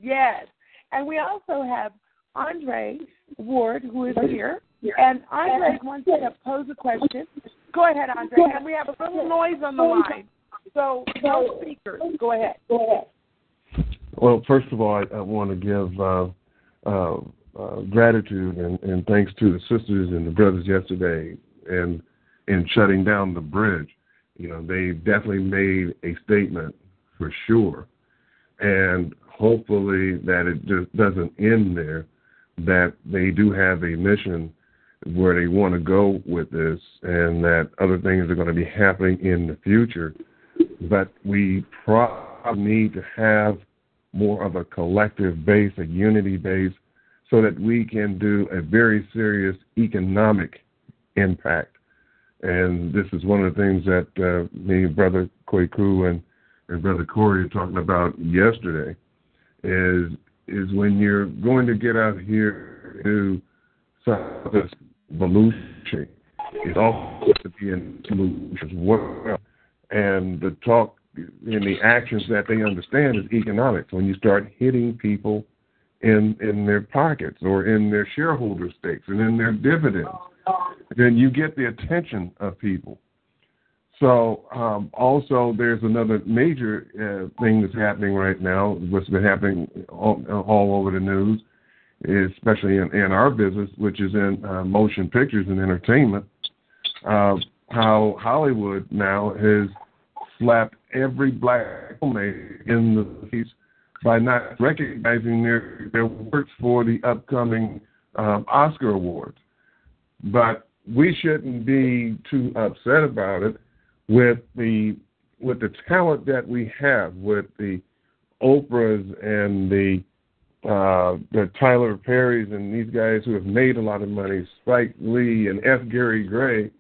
Yes. And we also have Andre Ward, who is here. And Andre wants to pose a question. Go ahead, Andre. And we have a little noise on the line. So, no speakers. Go ahead. Go ahead. Well, first of all, I, I want to give uh, uh, uh, gratitude and, and thanks to the sisters and the brothers yesterday and in shutting down the bridge. You know, they definitely made a statement for sure, and hopefully that it just doesn't end there. That they do have a mission where they want to go with this, and that other things are going to be happening in the future. But we probably need to have more of a collective base, a unity base, so that we can do a very serious economic impact. And this is one of the things that uh, me, Brother Kweku, and, and Brother Corey are talking about yesterday. Is is when you're going to get out here to solve this it's also to be in solutions well. And the talk and the actions that they understand is economics. When you start hitting people in in their pockets or in their shareholder stakes and in their dividends, then you get the attention of people. So um, also, there's another major uh, thing that's happening right now. What's been happening all, all over the news, especially in, in our business, which is in uh, motion pictures and entertainment. Uh, how Hollywood now has slapped every black filmmaker in the face by not recognizing their their works for the upcoming um, Oscar awards. But we shouldn't be too upset about it with the with the talent that we have with the Oprahs and the uh, the Tyler Perrys and these guys who have made a lot of money, Spike Lee and F. Gary Gray.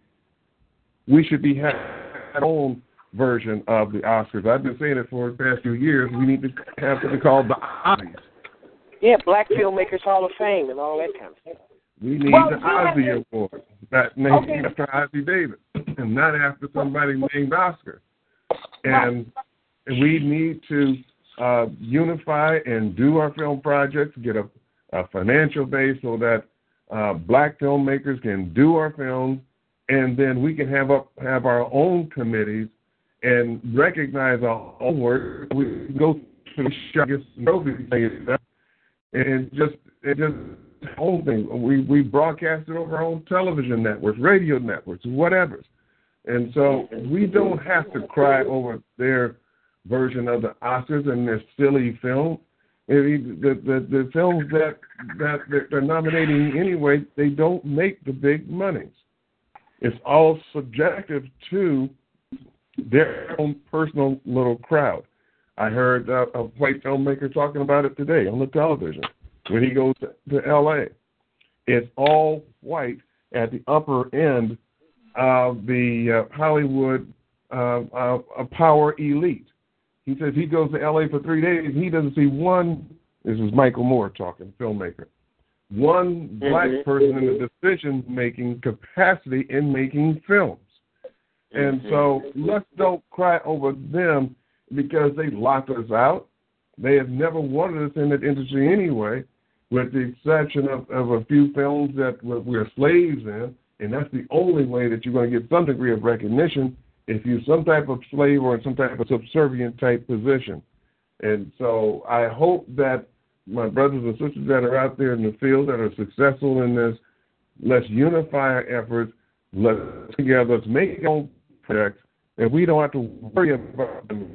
We should be having our own version of the Oscars. I've been saying it for the past few years. We need to have something called the Ossies. Yeah, Black Filmmakers Hall of Fame and all that kind of stuff. We need Well, the Ossie Award, that named Okay. after Ossie Davis, and not after somebody named Oscar. And we need to uh, unify and do our film projects, get a, a financial base so that uh, black filmmakers can do our films, and then we can have up, have our own committees and recognize our own work. We go to the shop, get some trophies, and just it just whole thing. We we broadcast it over our own television networks, radio networks, whatever. And so we don't have to cry over their version of the Oscars and their silly film. The, the the films that that they're nominating anyway, they don't make the big monies. It's all subjective to their own personal little crowd. I heard uh, a white filmmaker talking about it today on the television when he goes to, to L.A. It's all white at the upper end of the uh, Hollywood uh, uh, power elite. He says he goes to LA for three days he doesn't see one. This is Michael Moore talking, filmmaker. One black mm-hmm. person in the decision making capacity in making films. And mm-hmm. so let's don't cry over them because they locked us out. They have never wanted us in that industry anyway, with the exception of, of a few films that we're slaves in. And that's the only way that you're going to get some degree of recognition if you're some type of slave or in some type of subservient type position. And so I hope that my brothers and sisters that are out there in the field that are successful in this, let's unify our efforts, let's together, let's make our own projects, and we don't have to worry about them.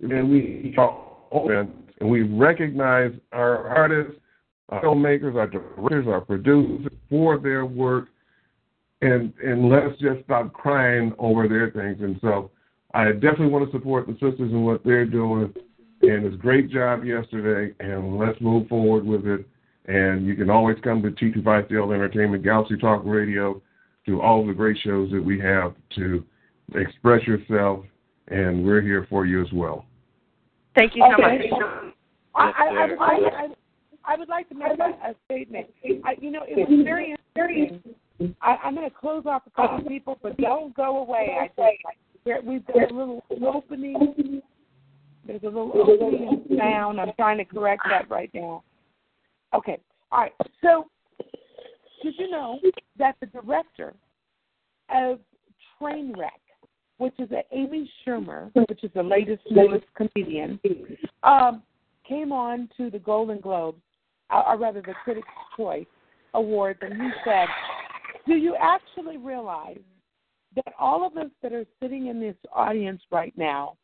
And we and we recognize our artists, our filmmakers, our directors, our producers for their work and and let's just stop crying over their things. And so I definitely want to support the sisters and what they're doing. And it's a great job yesterday, and let's move forward with it. And you can always come to T250 Entertainment, Galaxy Talk Radio, to all the great shows that we have to express yourself, and we're here for you as well. Thank you so okay. much. I, I, I, I, would like to make a, a statement. I, you know, it was very, very I, I'm going to close off a couple people, but don't go away. I think we've got a little opening. There's a little opening sound. I'm trying to correct that right now. Okay. All right. So, did you know that the director of Trainwreck, which is a Amy Schumer, which is the latest newest comedian, um, came on to the Golden Globes, or rather the Critics' Choice Awards, and he said do you actually realize that all of us that are sitting in this audience right now,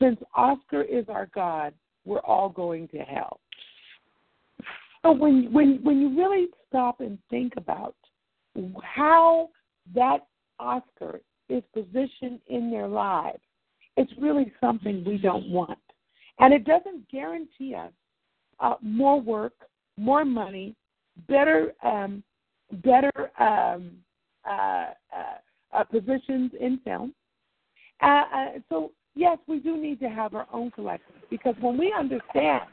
since Oscar is our God, we're all going to hell? So when when when you really stop and think about how that Oscar is positioned in their lives, it's really something we don't want, and it doesn't guarantee us uh, more work, more money, better um, better um, uh, uh, uh, positions in film. Uh, uh, so yes, we do need to have our own collective because when we understand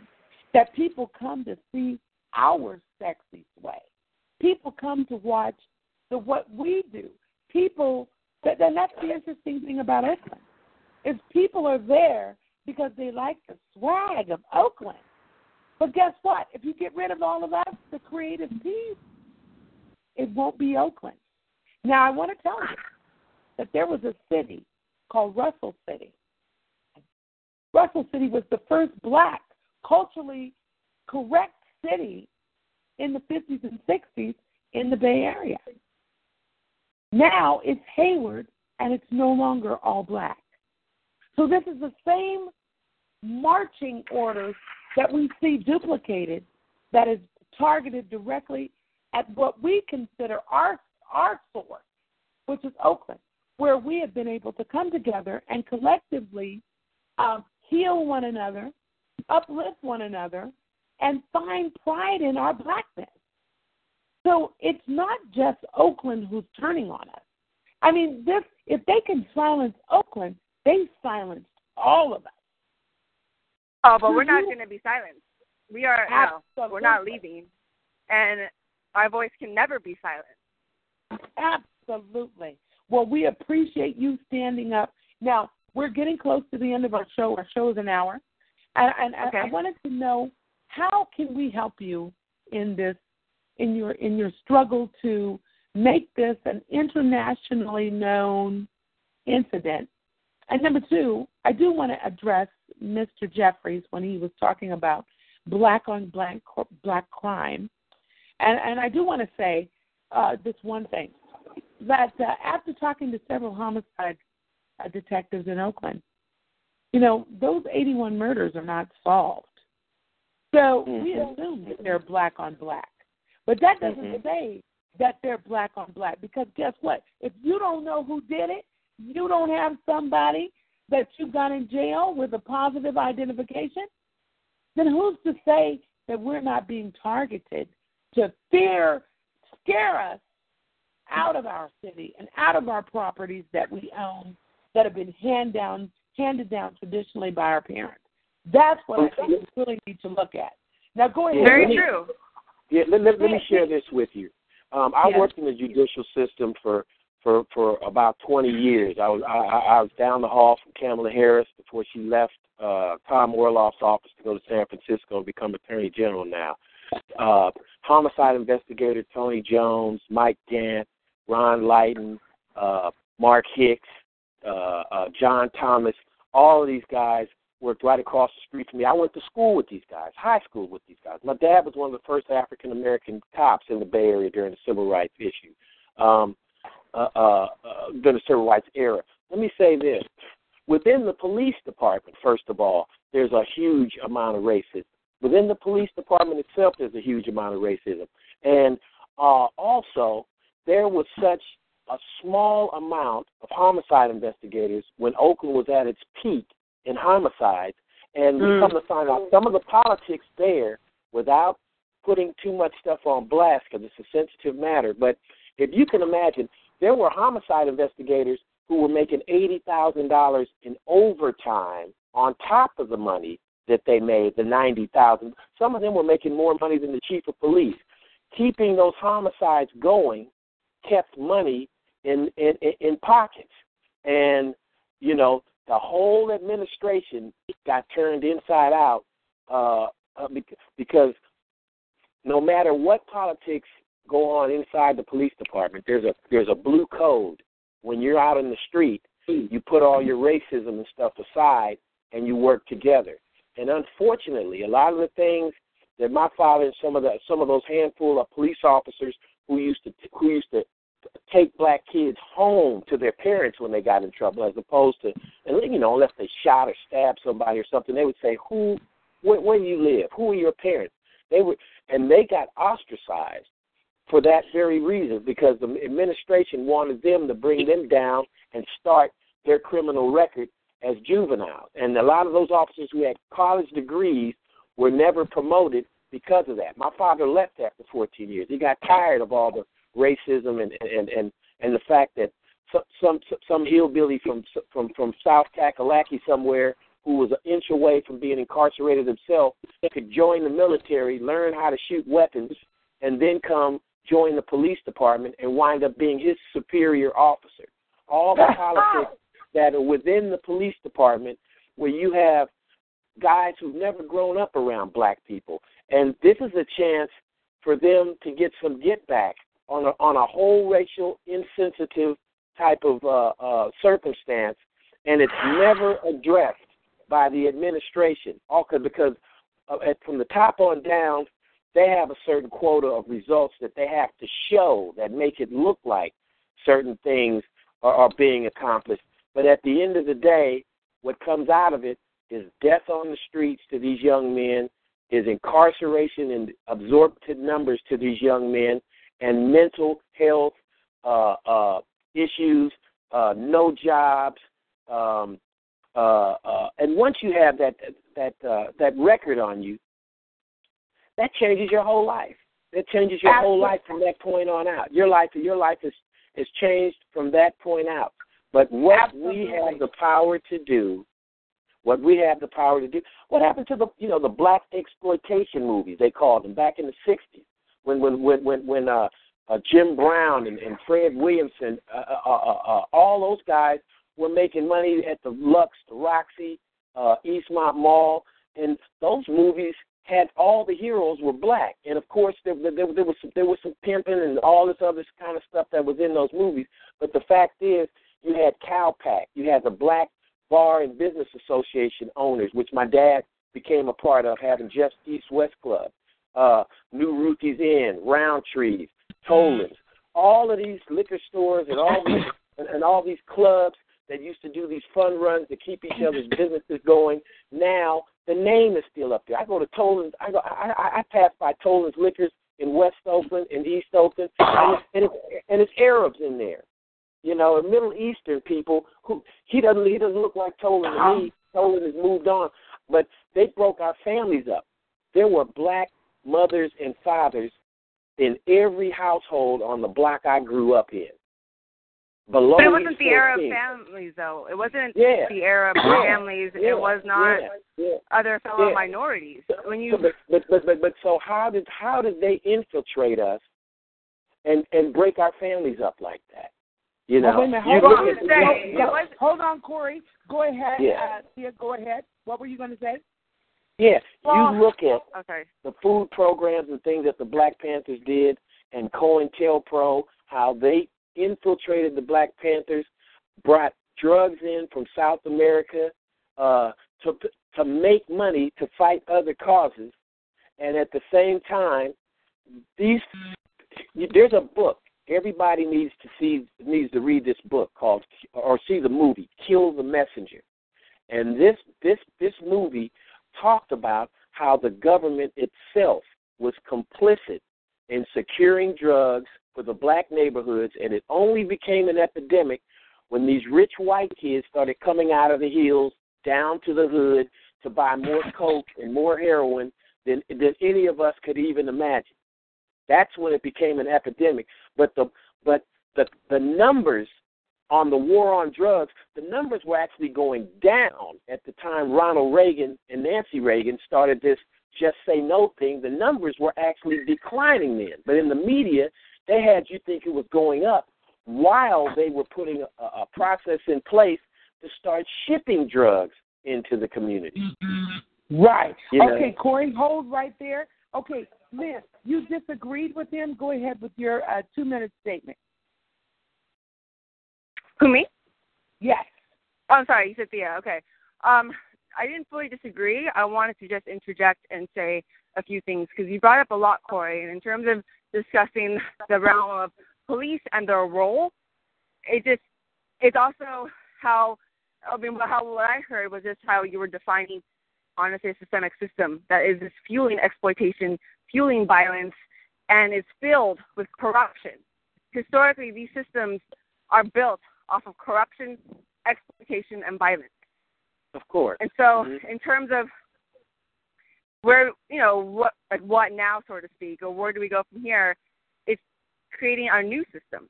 that people come to see our sexy sway, people come to watch the what we do. People, that, and that's the interesting thing about Oakland is people are there because they like the swag of Oakland. But guess what? If you get rid of all of us, the creative piece, it won't be Oakland. Now, I want to tell you that there was a city called Russell City. Russell City was the first black, culturally correct city in the 50s and 60s in the Bay Area. Now it's Hayward, and it's no longer all black. So this is the same marching orders that we see duplicated that is targeted directly at what we consider our our source, which is Oakland, where we have been able to come together and collectively um, heal one another, uplift one another, and find pride in our blackness. So it's not just Oakland who's turning on us. I mean, this if they can silence Oakland, they silenced all of us. Oh, but we're not going to be silenced. We are no, we're not leaving, and our voice can never be silent. Absolutely. Well, we appreciate you standing up. Now, we're getting close to the end of our show. Our show is an hour. And, and okay. I, I wanted to know how can we help you in this in your in your struggle to make this an internationally known incident. And number two, I do want to address Mr. Jeffries when he was talking about black on black black crime. And, and I do want to say uh, this one thing that uh, after talking to several homicide uh, detectives in Oakland, you know, those 81 murders are not solved. So Mhm. we assume that they're black on black. But that doesn't Mhm. say that they're black on black because guess what? If you don't know who did it, you don't have somebody that you got in jail with a positive identification, then who's to say that we're not being targeted to fear, scare us out of our city and out of our properties that we own that have been hand down, handed down traditionally by our parents? That's what I think we really need to look at. Now, go ahead. Very let me- true. Yeah, let, let, let me share this with you. Um, I Yes. worked in the judicial system for for for about 20 years. I was I, I was down the hall from Kamala Harris before she left uh, Tom Orloff's office to go to San Francisco and become Attorney General now. Uh, homicide investigator Tony Jones, Mike Gant, Ron Lighton, uh, Mark Hicks, uh, uh, John Thomas, all of these guys worked right across the street from me. I went to school with these guys, high school with these guys. My dad was one of the first African American cops in the Bay Area during the civil rights issue, um, uh, uh, during the civil rights era. Let me say this: within the police department, first of all, there's a huge amount of racism. Within the police department itself, there's a huge amount of racism, and uh, also there was such a small amount of homicide investigators when Oakland was at its peak in homicides, and we Mm. come to find out some of the politics there, without putting too much stuff on blast because it's a sensitive matter. But if you can imagine, there were homicide investigators who were making eighty thousand dollars in overtime on top of the money that they made, the ninety thousand. Some of them were making more money than the chief of police. Keeping those homicides going kept money in in, in pockets, and you know the whole administration got turned inside out uh, uh, because no matter what politics go on inside the police department, there's a there's a blue code. When you're out in the street, you put all your racism and stuff aside and you work together. And unfortunately, a lot of the things that my father and some of the some of those handful of police officers who used to who used to take black kids home to their parents when they got in trouble, as opposed to, and you know, unless they shot or stabbed somebody or something, they would say, "Who, where, where do you live? Who are your parents?" They would, and they got ostracized for that very reason because the administration wanted them to bring them down and start their criminal record as juveniles. And a lot of those officers who had college degrees were never promoted because of that. My father left after 14 years. He got tired of all the racism and and and and the fact that some some some hillbilly from from from South Kakalaki somewhere who was an inch away from being incarcerated himself could join the military, learn how to shoot weapons, and then come join the police department and wind up being his superior officer. All the politics that are within the police department where you have guys who've never grown up around black people. And this is a chance for them to get some get back on a on a whole racial insensitive type of uh, uh, circumstance, and it's never addressed by the administration. All because uh, from the top on down, they have a certain quota of results that they have to show that make it look like certain things are, are being accomplished. But at the end of the day, what comes out of it is death on the streets to these young men, is incarceration in absorptive numbers to these young men, and mental health uh, uh, issues, uh, no jobs, um, uh, uh, and once you have that that uh, that record on you, that changes your whole life. That changes your whole life from that point on out. Your life, your life is is changed from that point out. But what Absolutely. we have the power to do, what we have the power to do. What happened to the you know the black exploitation movies they called them back in the '60s when when when when when uh, uh, Jim Brown and, and Fred Williamson, uh, uh, uh, uh, all those guys were making money at the Lux, the Roxy, uh, Eastmont Mall, and those movies had all the heroes were black, and of course there, there, there was some, there was some pimping and all this other kind of stuff that was in those movies. But the fact is, you had Cowpack, you had the Black Bar and Business Association owners, which my dad became a part of, having Jeff's East West Club, uh, New Ruthie's Inn, Roundtrees, Toland's, all of these liquor stores and all these and, and all these clubs that used to do these fun runs to keep each other's businesses going. Now The name is still up there. I go to Toland's. I go. I, I, I pass by Toland's Liquors in West Oakland, in East Oakland, and it's, and it's, and it's Arabs in there. You know, Middle Eastern people who he doesn't he doesn't look like Toland to me. Uh-huh. Toland has moved on, but they broke our families up. There were black mothers and fathers in every household on the block I grew up in. Below But it wasn't East the Arab 14. families, though. It wasn't Yeah. the Arab Yeah. families. Yeah. It was not Yeah. Yeah. other fellow Yeah. minorities. When you So, but, but but but but so how did how did they infiltrate us and and break our families up like that? You know, Oh, minute. Hold look on. at Say, Go- it was- hold on, Corey. Go ahead. Yeah. Uh, Tia, go ahead. What were you going to say? yeah, Well- you look at okay. the food programs and things that the Black Panthers did, and COINTELPRO, how they infiltrated the Black Panthers, brought drugs in from South America uh, to to make money to fight other causes, and at the same time, these there's a book. Everybody needs to see needs to read this book called or see the movie Kill the Messenger, and this this this movie talked about how the government itself was complicit in securing drugs for the black neighborhoods, and it only became an epidemic when these rich white kids started coming out of the hills down to the hood to buy more coke and more heroin than than any of us could even imagine. That's when it became an epidemic. But the but the the numbers on the war on drugs, the numbers were actually going down at the time Ronald Reagan and Nancy Reagan started this just say no thing. The numbers were actually declining then. But in the media, they had you think it was going up while they were putting a, a process in place to start shipping drugs into the community. Right. You know. Okay, Corey, hold right there. Okay, Lynn, you disagreed with him. Go ahead with your uh, two-minute statement. Who me? Yes. Oh, I'm sorry. You said Thea. Okay. Um, I didn't fully disagree. I wanted to just interject and say a few things because you brought up a lot, Corey. And in terms of discussing the realm of police and their role, it just it's also how I mean how what I heard was just how you were defining honestly a systemic system that is just fueling exploitation, fueling violence, and is filled with corruption. Historically, these systems are built off of corruption, exploitation, and violence. Of course. And so, Mhm. in terms of where you know what like what now, so to speak, or where do we go from here? It's creating our new system,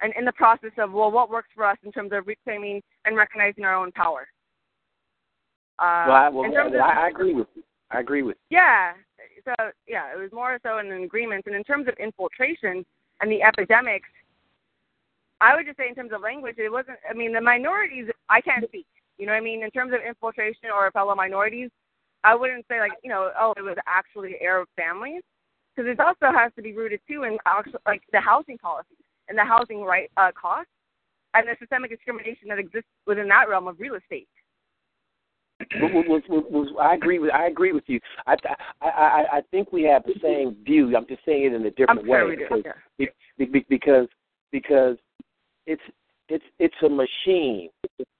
and in the process of well, what works for us in terms of reclaiming and recognizing our own power. Uh, well, I, well, well, of, I agree with you. I agree with yeah. So yeah, it was more so an agreement. And in terms of infiltration and the epidemics, I would just say in terms of language, it wasn't. I mean, the minorities, I can't speak. You know what I mean? In terms of infiltration or fellow minorities, I wouldn't say like you know, oh, it was actually Arab families, because it also has to be rooted too in actual, like the housing policies and the housing right uh, costs and the systemic discrimination that exists within that realm of real estate. I agree with I agree with you. I, I I I think we have the same view. I'm just saying it in a different I'm sure way we do. because, be- because because it's it's it's a machine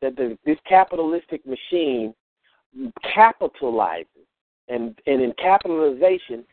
that the, this capitalistic machine capitalizes and and in capitalization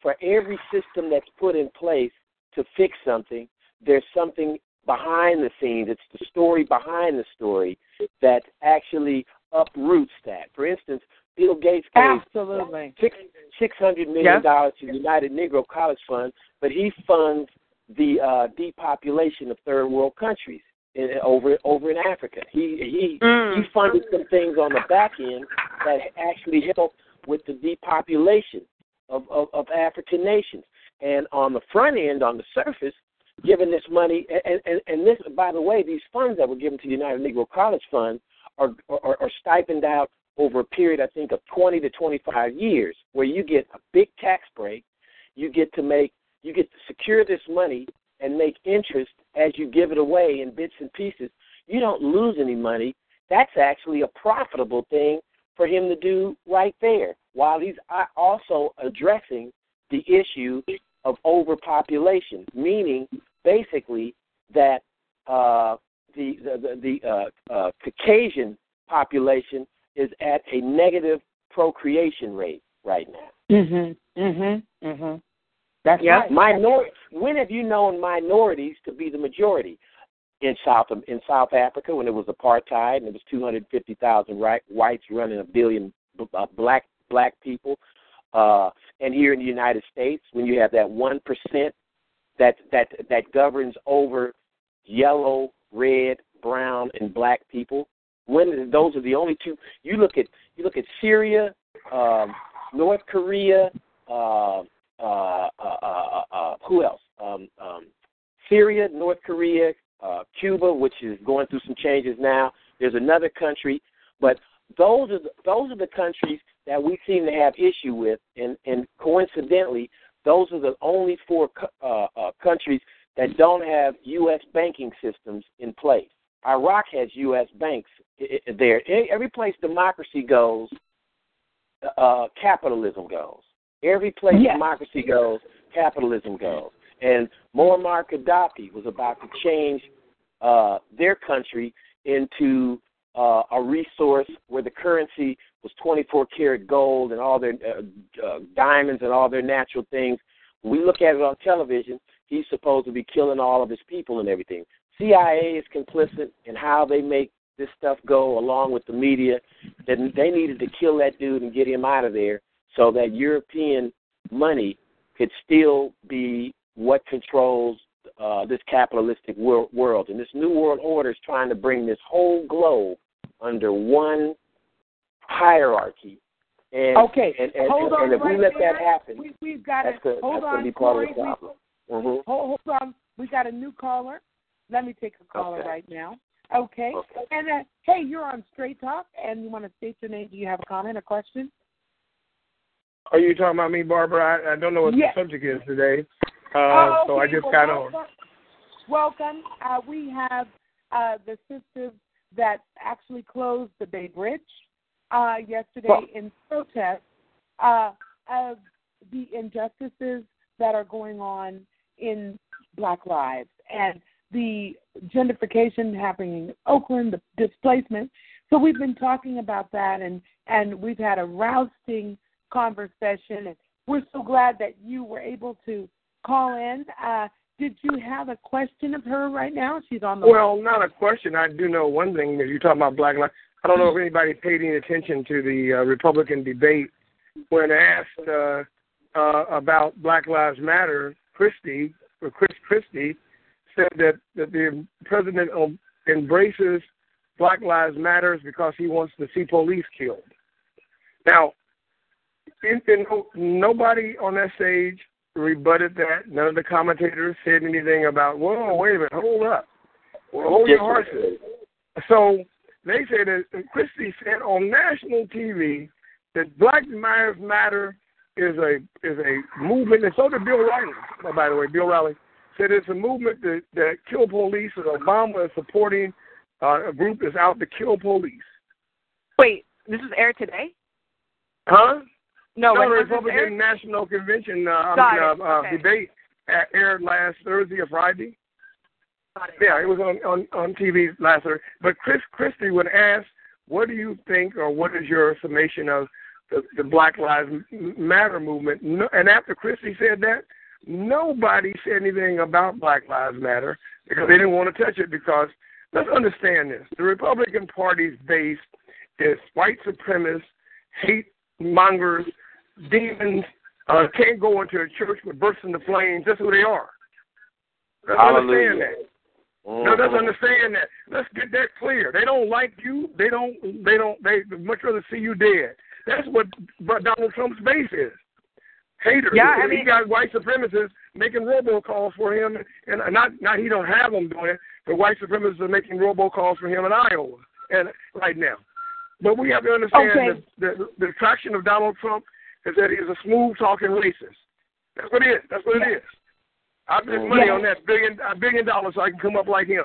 for every system that's put in place to fix something, there's something behind the scenes. It's the story behind the story that actually uproots that. For instance, Bill Gates gave Absolutely. six six hundred million dollars to the United Negro College Fund, but he funds the uh, depopulation of third world countries in, over over in Africa. He he Mm. he funded some things on the back end that actually helped with the depopulation of, of, of African nations. And on the front end, on the surface, giving this money and, and, and this by the way, these funds that were given to the United Negro College Fund are, are are stipend out over a period I think of twenty to twenty five years where you get a big tax break, you get to make you get to secure this money and make interest as you give it away in bits and pieces. You don't lose any money. That's actually a profitable thing for him to do right there, while he's uh, also addressing the issue of overpopulation, meaning basically that uh, the the, the, uh, uh, Caucasian population is at a negative procreation rate right now. Mhm. Mhm. Mhm. That's Yep. right. Minor. When have you known minorities to be the majority? In South in South Africa, when it was apartheid and it was 250,000 right, whites running a billion uh, black black people, uh, and here in the United States, when you have that one percent that that that governs over yellow, red, brown, and black people. When those are the only two. You look at you look at Syria, um, North Korea. Uh, uh, uh, uh, uh, who else? Um, um, Syria, North Korea, uh, Cuba, which is going through some changes now. There's another country, but those are the, those are the countries that we seem to have issue with, and, and coincidentally, those are the only four uh, uh, countries that don't have U.S. banking systems in place. Iraq has U.S. banks there. Every place democracy goes, uh, capitalism goes. Every place yes. democracy goes, capitalism goes. And Muammar Gaddafi was about to change uh, their country into uh, a resource where the currency was 24 karat gold and all their uh, uh, diamonds and all their natural things. When we look at it on television, he's supposed to be killing all of his people and everything. CIA is complicit in how they make this stuff go along with the media. That they needed to kill that dude and get him out of there so that European money could still be what controls uh, this capitalistic wor- world. And this new world order is trying to bring this whole globe under one hierarchy. And, okay, and, and, hold on and if right we let there, that happen, we, have got that's to hold that's on, going to be part Corey, of the problem. We, mm-hmm. hold, hold on, we got a new caller. Let me take a caller okay. right now. Okay. okay. And uh, hey, you're on Straight Talk, and you want to state your name? Do you have a comment or question? Are you talking about me, Barbara? I, I don't know what yes. the subject is today, uh, oh, so I just got welcome. on. Welcome. Uh, we have uh, the sisters that actually closed the Bay Bridge uh, yesterday well, in protest uh, of the injustices that are going on in Black lives and the gentrification happening in Oakland, the displacement. So we've been talking about that, and and we've had a rousing conversation, and we're so glad that you were able to call in. Uh, did you have a question of her right now? She's on the well, line. not a question. I do know one thing you're talking about Black lives. I don't know if anybody paid any attention to the uh, Republican debate when asked uh, uh, about Black Lives Matter. Christie or Chris Christie said that, that the president embraces Black Lives Matters because he wants to see police killed. Now, in, in, nobody on that stage rebutted that. None of the commentators said anything about, whoa, wait a minute, hold up. Well, hold your horses. So they said that Christie said on national TV that Black Lives Matter is a is a movement, and so did Bill Riley. Oh, by the way, Bill Riley said it's a movement that, that kill police, and Obama is supporting uh, a group that's out to kill police. Wait, this is aired today? Huh? No, no when the Republican aired? National Convention uh, Got uh, it. uh, Okay. debate a- aired last Thursday or Friday. It. Yeah, it was on on on TV last Thursday. But Chris Christie would ask, "What do you think, or what is your summation of the, the Black Lives Matter movement?" No, and after Christie said that, nobody said anything about Black Lives Matter because they didn't want to touch it. Because let's understand this: the Republican Party's base is white supremacists, hate mongers, demons. Uh, can't go into a church but burst into flames. That's who they are. Let's Hallelujah. understand that. Mm-hmm. No, let's understand that. Let's get that clear. They don't like you. They don't. They don't. They much rather see you dead. That's what Donald Trump's base is. Haters. Yeah, I he got white supremacists making robocalls for him, and not not he don't have them doing it, but white supremacists are making robocalls for him in Iowa and right now. But we have to understand Okay. that the, the attraction of Donald Trump is that he's a smooth talking racist. That's what it is. That's what it is. I bet money on that billion a billion dollars so I can come up like him.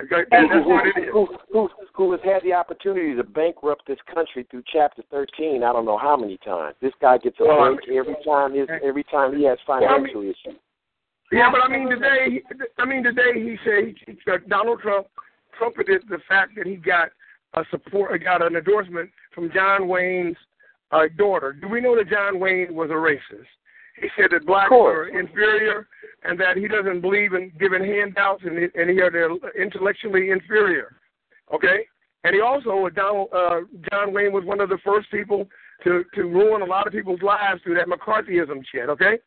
Okay, and that's what it is. Who, who, who has had the opportunity to bankrupt this country through Chapter 13? I don't know how many times. This guy gets a Well, I break every time. His every time he has financial issues. Yeah, but I mean today. I mean today he said he, he, uh, Donald Trump trumpeted the fact that he got a support, got an endorsement from John Wayne's uh, daughter. Do we know that John Wayne was a racist? He said that blacks were inferior and that he doesn't believe in giving handouts and, and he are intellectually inferior. Okay? And he also, Donald, uh, John Wayne was one of the first people to, to ruin a lot of people's lives through that McCarthyism shit, okay?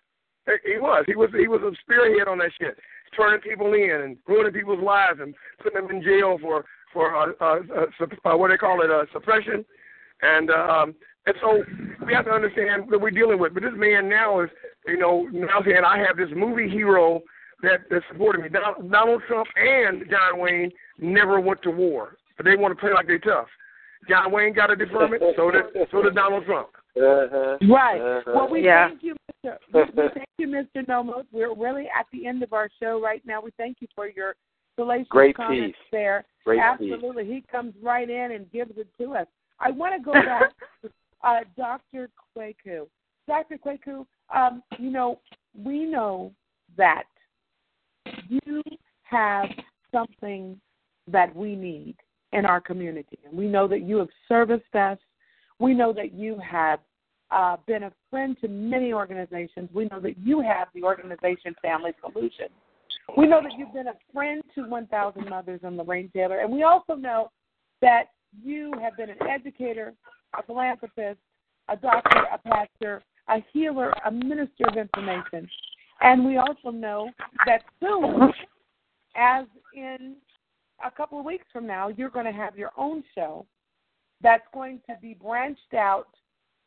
He was. He was he was a spearhead on that shit, turning people in and ruining people's lives and putting them in jail for for uh, uh, uh, uh what they call it uh, suppression, and um, and so we have to understand that we're dealing with. But this man now is, you know, now saying I have this movie hero that that supported me. Donald Trump and John Wayne never went to war, but they want to play like they're tough. John Wayne got a deferment, so did so did Donald Trump. Uh-huh. Right. Uh-huh. Well, we yeah. thank you, Mr. We, we thank you, Mr. Nomos. We're really at the end of our show right now. We thank you for your salacious Great comments piece. there. Great Absolutely, piece. he comes right in and gives it to us. I want to go back to uh, Dr. Kweku. Dr. Kweku, um, you know, we know that you have something that we need in our community. And we know that you have serviced us. We know that you have uh, been a friend to many organizations. We know that you have the organization Family Solutions. We know that you've been a friend to 1,000 Mothers and Lorraine Taylor. And we also know that you have been an educator, a philanthropist, a doctor, a pastor, a healer, a minister of information. And we also know that soon, as in a couple of weeks from now, you're going to have your own show that's going to be branched out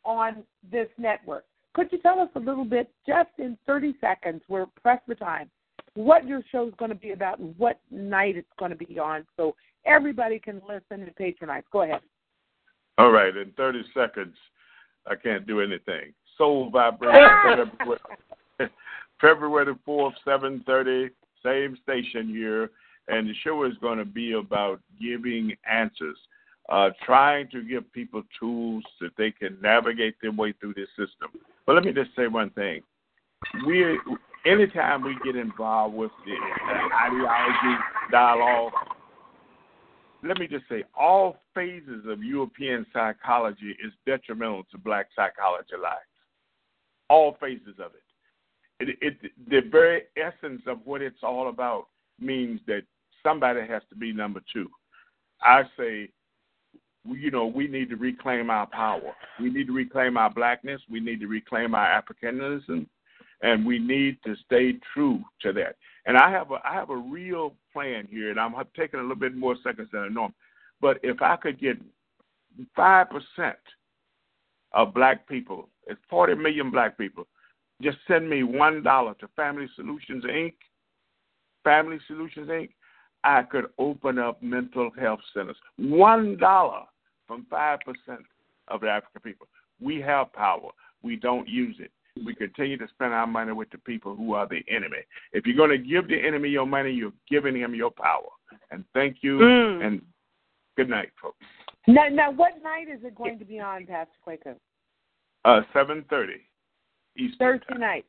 on this network. Could you tell us a little bit, just in 30 seconds, we're pressed for time, what your show is going to be about and what night it's going to be on so everybody can listen and patronize? Go ahead. All right, in 30 seconds, I can't do anything. Soul Vibration, February the 4th, 7.30, same station here and the show is going to be about giving answers, uh, trying to give people tools that they can navigate their way through this system. But let me just say one thing: we, anytime we get involved with the ideology dialogue, let me just say, all phases of European psychology is detrimental to Black psychology lives. All phases of it. It, it, the very essence of what it's all about means that somebody has to be number two. I say, you know, we need to reclaim our power. We need to reclaim our blackness. We need to reclaim our Africanism, and we need to stay true to that. And I have a I have a real plan here, and I'm taking a little bit more seconds than I norm. But if I could get five percent of black people, it's 40 million black people, just send me one dollar to Family Solutions Inc. Family Solutions Inc. I could open up mental health centers. One dollar from 5% of the African people. We have power. We don't use it. We continue to spend our money with the people who are the enemy. If you're going to give the enemy your money, you're giving him your power. And thank you. Mm. And good night, folks. Now, now, what night is it going to be on, Pastor Kweku? Uh, 7.30 Eastern Thursday time. night.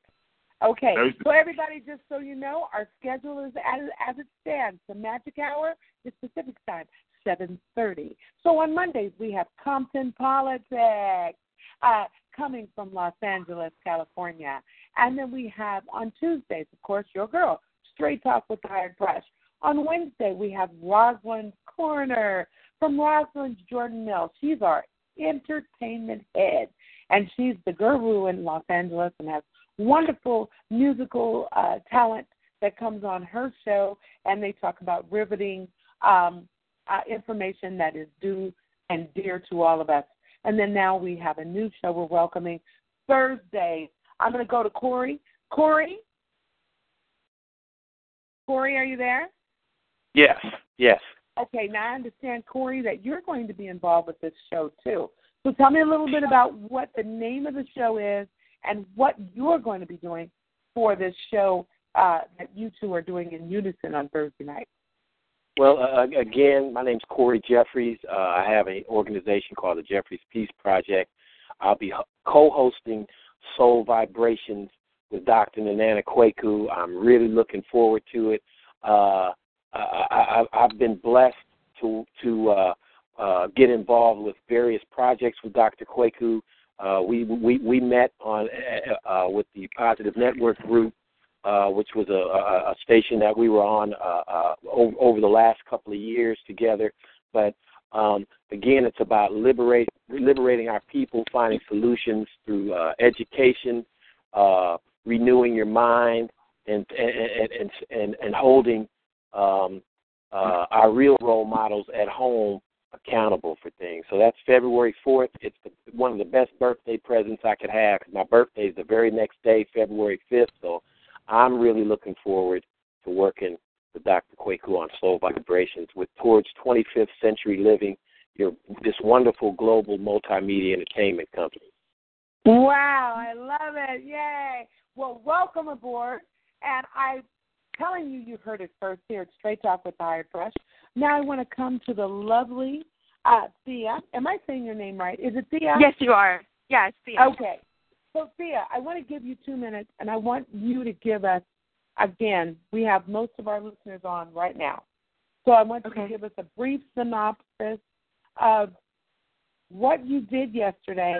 Okay. Thursday. So everybody, just so you know, our schedule is as, as it stands. The magic hour is Pacific time, seven thirty. So on Mondays we have Compton Politics, uh, coming from Los Angeles, California, and then we have on Tuesdays, of course, your girl, Straight Talk with the Hired Brush. On Wednesday we have Rosalind's Corner from Rosalind's Jordan Mills. She's our entertainment head, and she's the guru in Los Angeles and has wonderful musical uh, talent that comes on her show, and they talk about riveting um, uh, information that is due and dear to all of us. And then now we have a new show we're welcoming Thursday. I'm going to go to Corey. Corey? Corey, are you there? Yes, yes. Okay, now I understand, Corey, that you're going to be involved with this show too. So tell me a little bit about what the name of the show is and what you're going to be doing for this show uh, that you two are doing in unison on Thursday night. Well, uh, again, my name is Corey Jeffries. Uh, I have an organization called the Jeffries Peace Project. I'll be co-hosting Soul Vibrations with Dr. Nana Kweku. I'm really looking forward to it. Uh, I, I, I've been blessed to to uh, uh, get involved with various projects with Dr. Kweku Uh, we we we met on uh, uh, with the Positive Network Group, uh, which was a, a, a station that we were on uh, uh, over, over the last couple of years together. But um, again, it's about liberate, liberating our people, finding solutions through uh, education, uh, renewing your mind, and and and and, and holding um, uh, our real role models at home accountable for things. So that's February 4th. It's the, one of the best birthday presents I could have. My birthday is the very next day, February 5th. So I'm really looking forward to working with Dr. Kweku on Soul Vibrations with Towards 25th Century Living, your this wonderful global multimedia entertainment company. Wow, I love it. Yay. Well, welcome aboard. And I'm telling you, you heard it first here at Straight Talk with the Hired Brush. Now I want to come to the lovely uh, Thea. Am I saying your name right? Is it Thea? Yes, you are. Yes, Thea. Okay. So, Thea, I want to give you two minutes, and I want you to give us, again, we have most of our listeners on right now. So I want okay. you to give us a brief synopsis of what you did yesterday,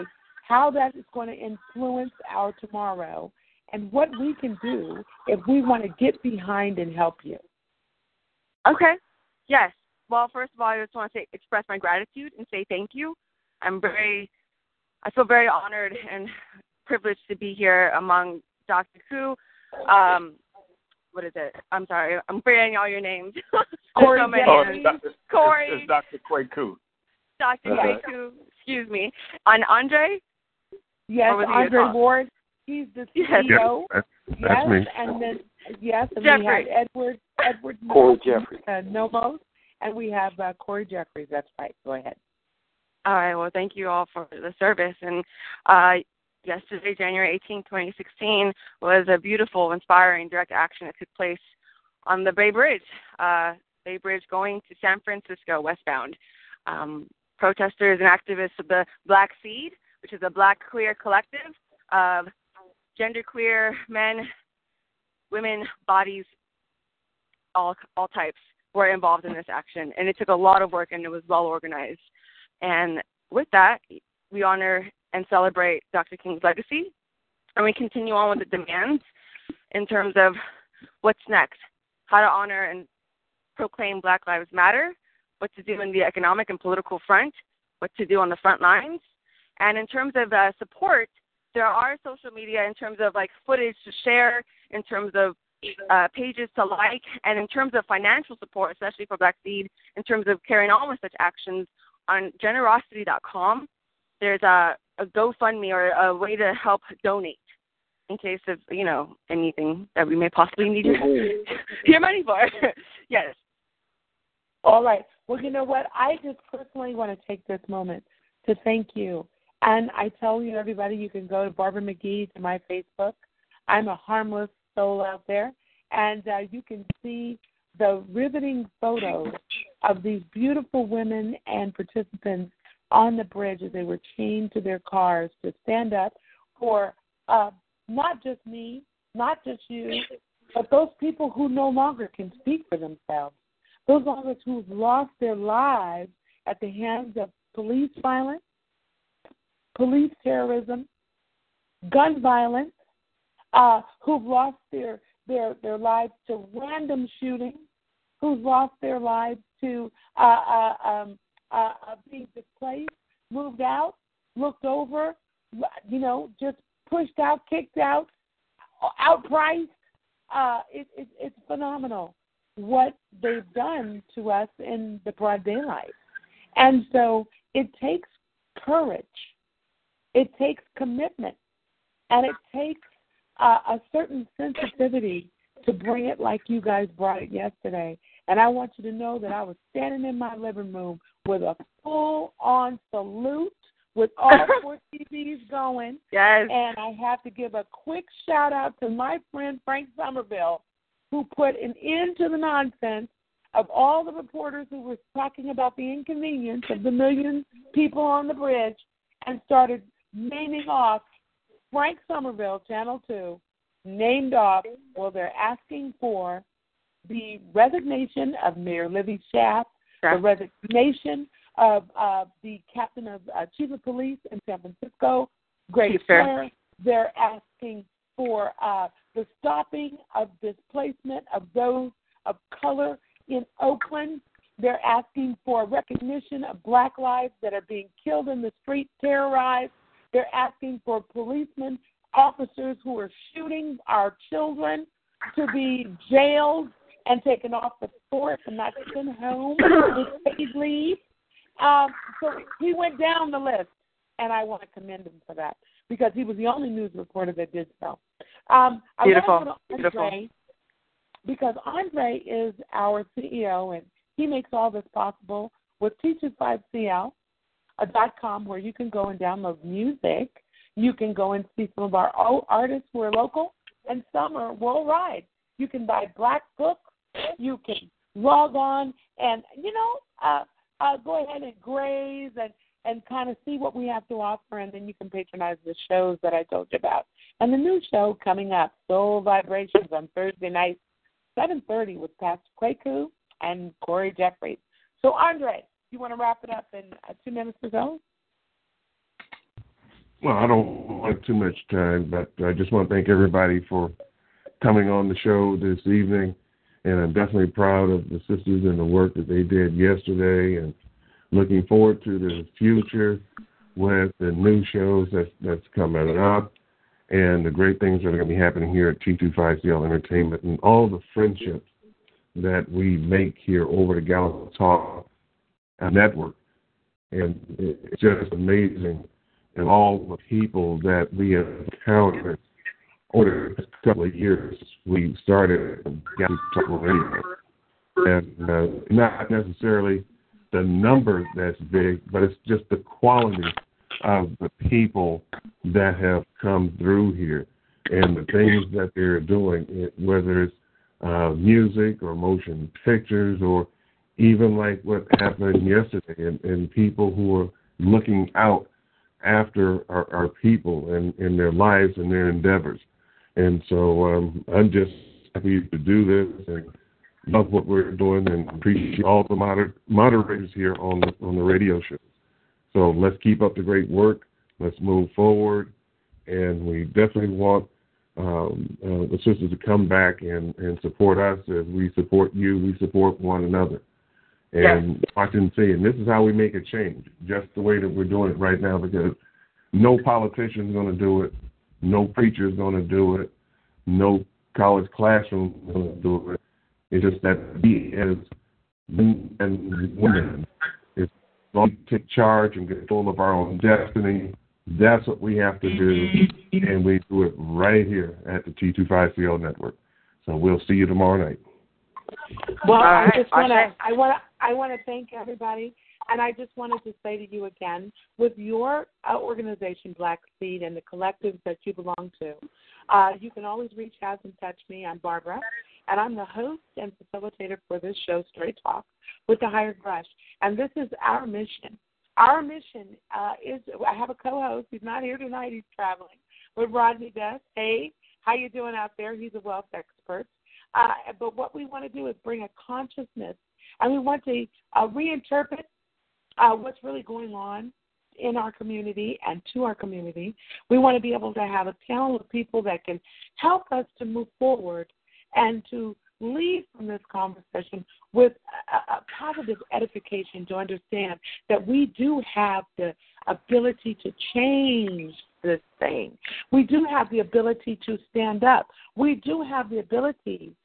how that is going to influence our tomorrow, and what we can do if we want to get behind and help you. Okay. Yes. Well, first of all, I just want to say, express my gratitude and say thank you. I'm very, I feel very honored and privileged to be here among Dr. Ku. Um, what is it? I'm sorry, I'm forgetting all your names. Corey so many. Oh, it's Dr. Corey. It's, it's Dr. Kweku. Dr. Uh-huh. Kweku. Excuse me. And Andre. Yes, Or was he Andre? Ward. He's the Yes. CEO. That's, that's yes, me. and then yes, and Jeffrey. we have Edward Edward Corey Nomos, Jeffrey. uh, Nomos, and we have uh, Corey Jeffries. That's right. Go ahead. All right. Well, thank you all for the service. And uh, yesterday, January 18, 2016, was a beautiful, inspiring direct action that took place on the Bay Bridge. Uh, Bay Bridge going to San Francisco westbound. Um, protesters and activists of the Black Seed, which is a Black queer collective of genderqueer men, women, bodies, all all types were involved in this action, and it took a lot of work, and it was well organized. And with that, we honor and celebrate Dr. King's legacy, and we continue on with the demands in terms of what's next, how to honor and proclaim Black Lives Matter, what to do in the economic and political front, what to do on the front lines, and in terms of uh, support, there are social media in terms of like footage to share, in terms of uh, pages to like, and in terms of financial support, especially for Black Seed, in terms of carrying on with such actions on generosity.com, there's a, a GoFundMe or a way to help donate in case of, you know, anything that we may possibly need your, your money for. yes. All right. Well, you know what? I just personally want to take this moment to thank you. And I tell you, everybody, you can go to Barbara McGee to my Facebook. I'm a harmless soul out there. And uh, you can see the riveting photos of these beautiful women and participants on the bridge as they were chained to their cars to stand up for uh, not just me, not just you, but those people who no longer can speak for themselves. Those of us who've lost their lives at the hands of police violence, police terrorism, gun violence, uh, who've lost their, their, their lives to random shootings, who've lost their lives to uh, uh, um, uh, uh, being displaced, moved out, looked over, you know, just pushed out, kicked out, outpriced. Uh, it, it, it's phenomenal what they've done to us in the broad daylight. And so it takes courage, it takes commitment, and it takes uh, a certain sensitivity to bring it like you guys brought it yesterday. And I want you to know that I was standing in my living room with a full on salute with all four TVs going. Yes. And I have to give a quick shout out to my friend Frank Somerville, who put an end to the nonsense of all the reporters who were talking about the inconvenience of the million people on the bridge and started naming off Frank Somerville, Channel 2, named off, well, they're asking for the resignation of Mayor Libby Schaaf, Sure. the resignation of uh, the captain of uh, chief of police in San Francisco, Suhr. They're asking for uh, the stopping of displacement of those of color in Oakland. They're asking for recognition of black lives that are being killed in the street, terrorized. They're asking for policemen, officers who are shooting our children to be jailed and taken off the force and not sent home with paid leave. Um, so he went down the list, and I want to commend him for that because he was the only news reporter that did so. Um, I Beautiful. Want to Andre Beautiful. Because Andre is our CEO, and he makes all this possible with T25CL, a dot com where you can go and download music. You can go and see some of our artists who are local, and some are worldwide. You can buy black books. You can log on and you know uh, uh, go ahead and graze and and kind of see what we have to offer, and then you can patronize the shows that I told you about. And the new show coming up, Soul Vibrations, on Thursday night, 7:30, with Pastor Kweku and Corey Jeffries. So, Andre, you want to wrap it up in uh, two minutes or so? Well, I don't want too much time, but I just want to thank everybody for coming on the show this evening. And I'm definitely proud of the sisters and the work that they did yesterday and looking forward to the future with the new shows that's, that's coming up and the great things that are going to be happening here at T25CL Entertainment and all the friendships that we make here over the Gallup Talk Network. And it's just amazing and all the people that we have encountered over the couple of years. We started Gallup Talk Radio. And uh, not necessarily the number that's big, but it's just the quality of the people that have come through here and the things that they're doing, whether it's uh, music or motion pictures or even like what happened yesterday and, and people who are looking out after our, our people and, and their lives and their endeavors. And so um, I'm just happy to do this and love what we're doing and appreciate all the moder- moderators here on the on the radio show. So let's keep up the great work. Let's move forward, and we definitely want um, uh, the sisters to come back and, and support us as we support you. We support one another. And I can say, and this is how we make a change, just the way that we're doing it right now, because no politician is going to do it, no preacher is going to do it, no college classroom is going to do it. It's just that we as men and women is going to take charge and control of our own destiny. That's what we have to do, and we do it right here at the T25CL network. So we'll see you tomorrow night. Well, All I just want to I want to I want to thank everybody, and I just wanted to say to you again, with your uh, organization, Black Seed, and the collectives that you belong to, uh, you can always reach out and touch me. I'm Barbara, and I'm the host and facilitator for this show, Straight Talk, with the Hired Brush, and this is our mission. Our mission uh, is I have a co-host. He's not here tonight. He's traveling with Rodney Best. Hey, how you doing out there? He's a wealth expert. Uh, but what we want to do is bring a consciousness, and we want to uh, reinterpret uh, what's really going on in our community and to our community. We want to be able to have a panel of people that can help us to move forward and to leave from this conversation with a, a positive edification to understand that we do have the ability to change this thing. We do have the ability to stand up. We do have the ability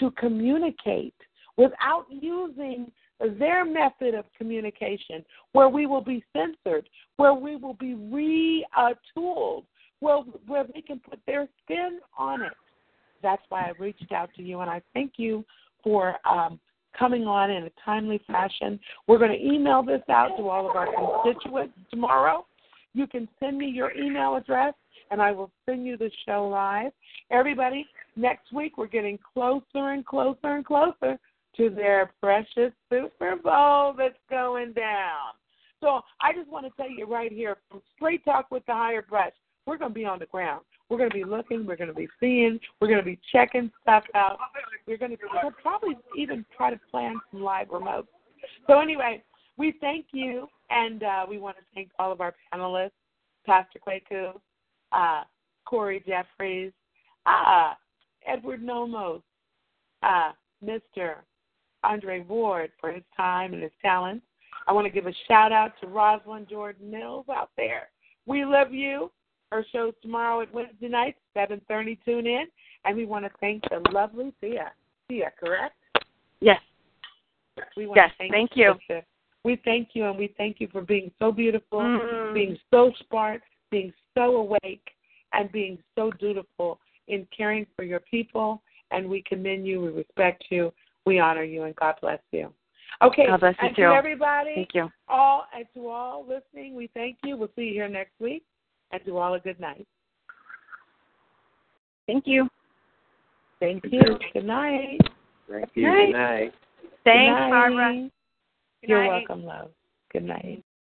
to communicate without using their method of communication, where we will be censored, where we will be retooled, where, where they can put their spin on it. That's why I reached out to you, and I thank you for um, coming on in a timely fashion. We're going to email this out to all of our constituents tomorrow. You can send me your email address, and I will send you the show live. Everybody, next week we're getting closer and closer and closer to their precious Super Bowl that's going down. So I just want to tell you right here from Straight Talk with the Hired Brush, we're going to be on the ground. We're going to be looking. We're going to be seeing. We're going to be checking stuff out. We're going to probably even try to plan some live remotes. So anyway, we thank you, and uh, we want to thank all of our panelists, Pastor Kweku, uh, Corey Jeffries, uh, Edward Nomos, uh, Mr. Andre Ward for his time and his talents. I want to give a shout out to Rosalind Jordan Mills out there. We love you. Her show's tomorrow at Wednesday night, 7.30. Tune in. And we want to thank the lovely Thea. Thea, correct? Yes. We want Yes, to thank, thank you. sister. We thank you, and we thank you for being so beautiful, Mm. being so smart, being so awake, and being so dutiful in caring for your people. And we commend you, we respect you, we honor you, and God bless you. Okay, God bless you and too. to everybody, Thank you. all and to all listening, we thank you. We'll see you here next week, and to all a good night. Thank you. Thank you. Good night. Thank you. Night. Good night. Thanks, Good night. Barbara. Good You're night. welcome, love. Good night.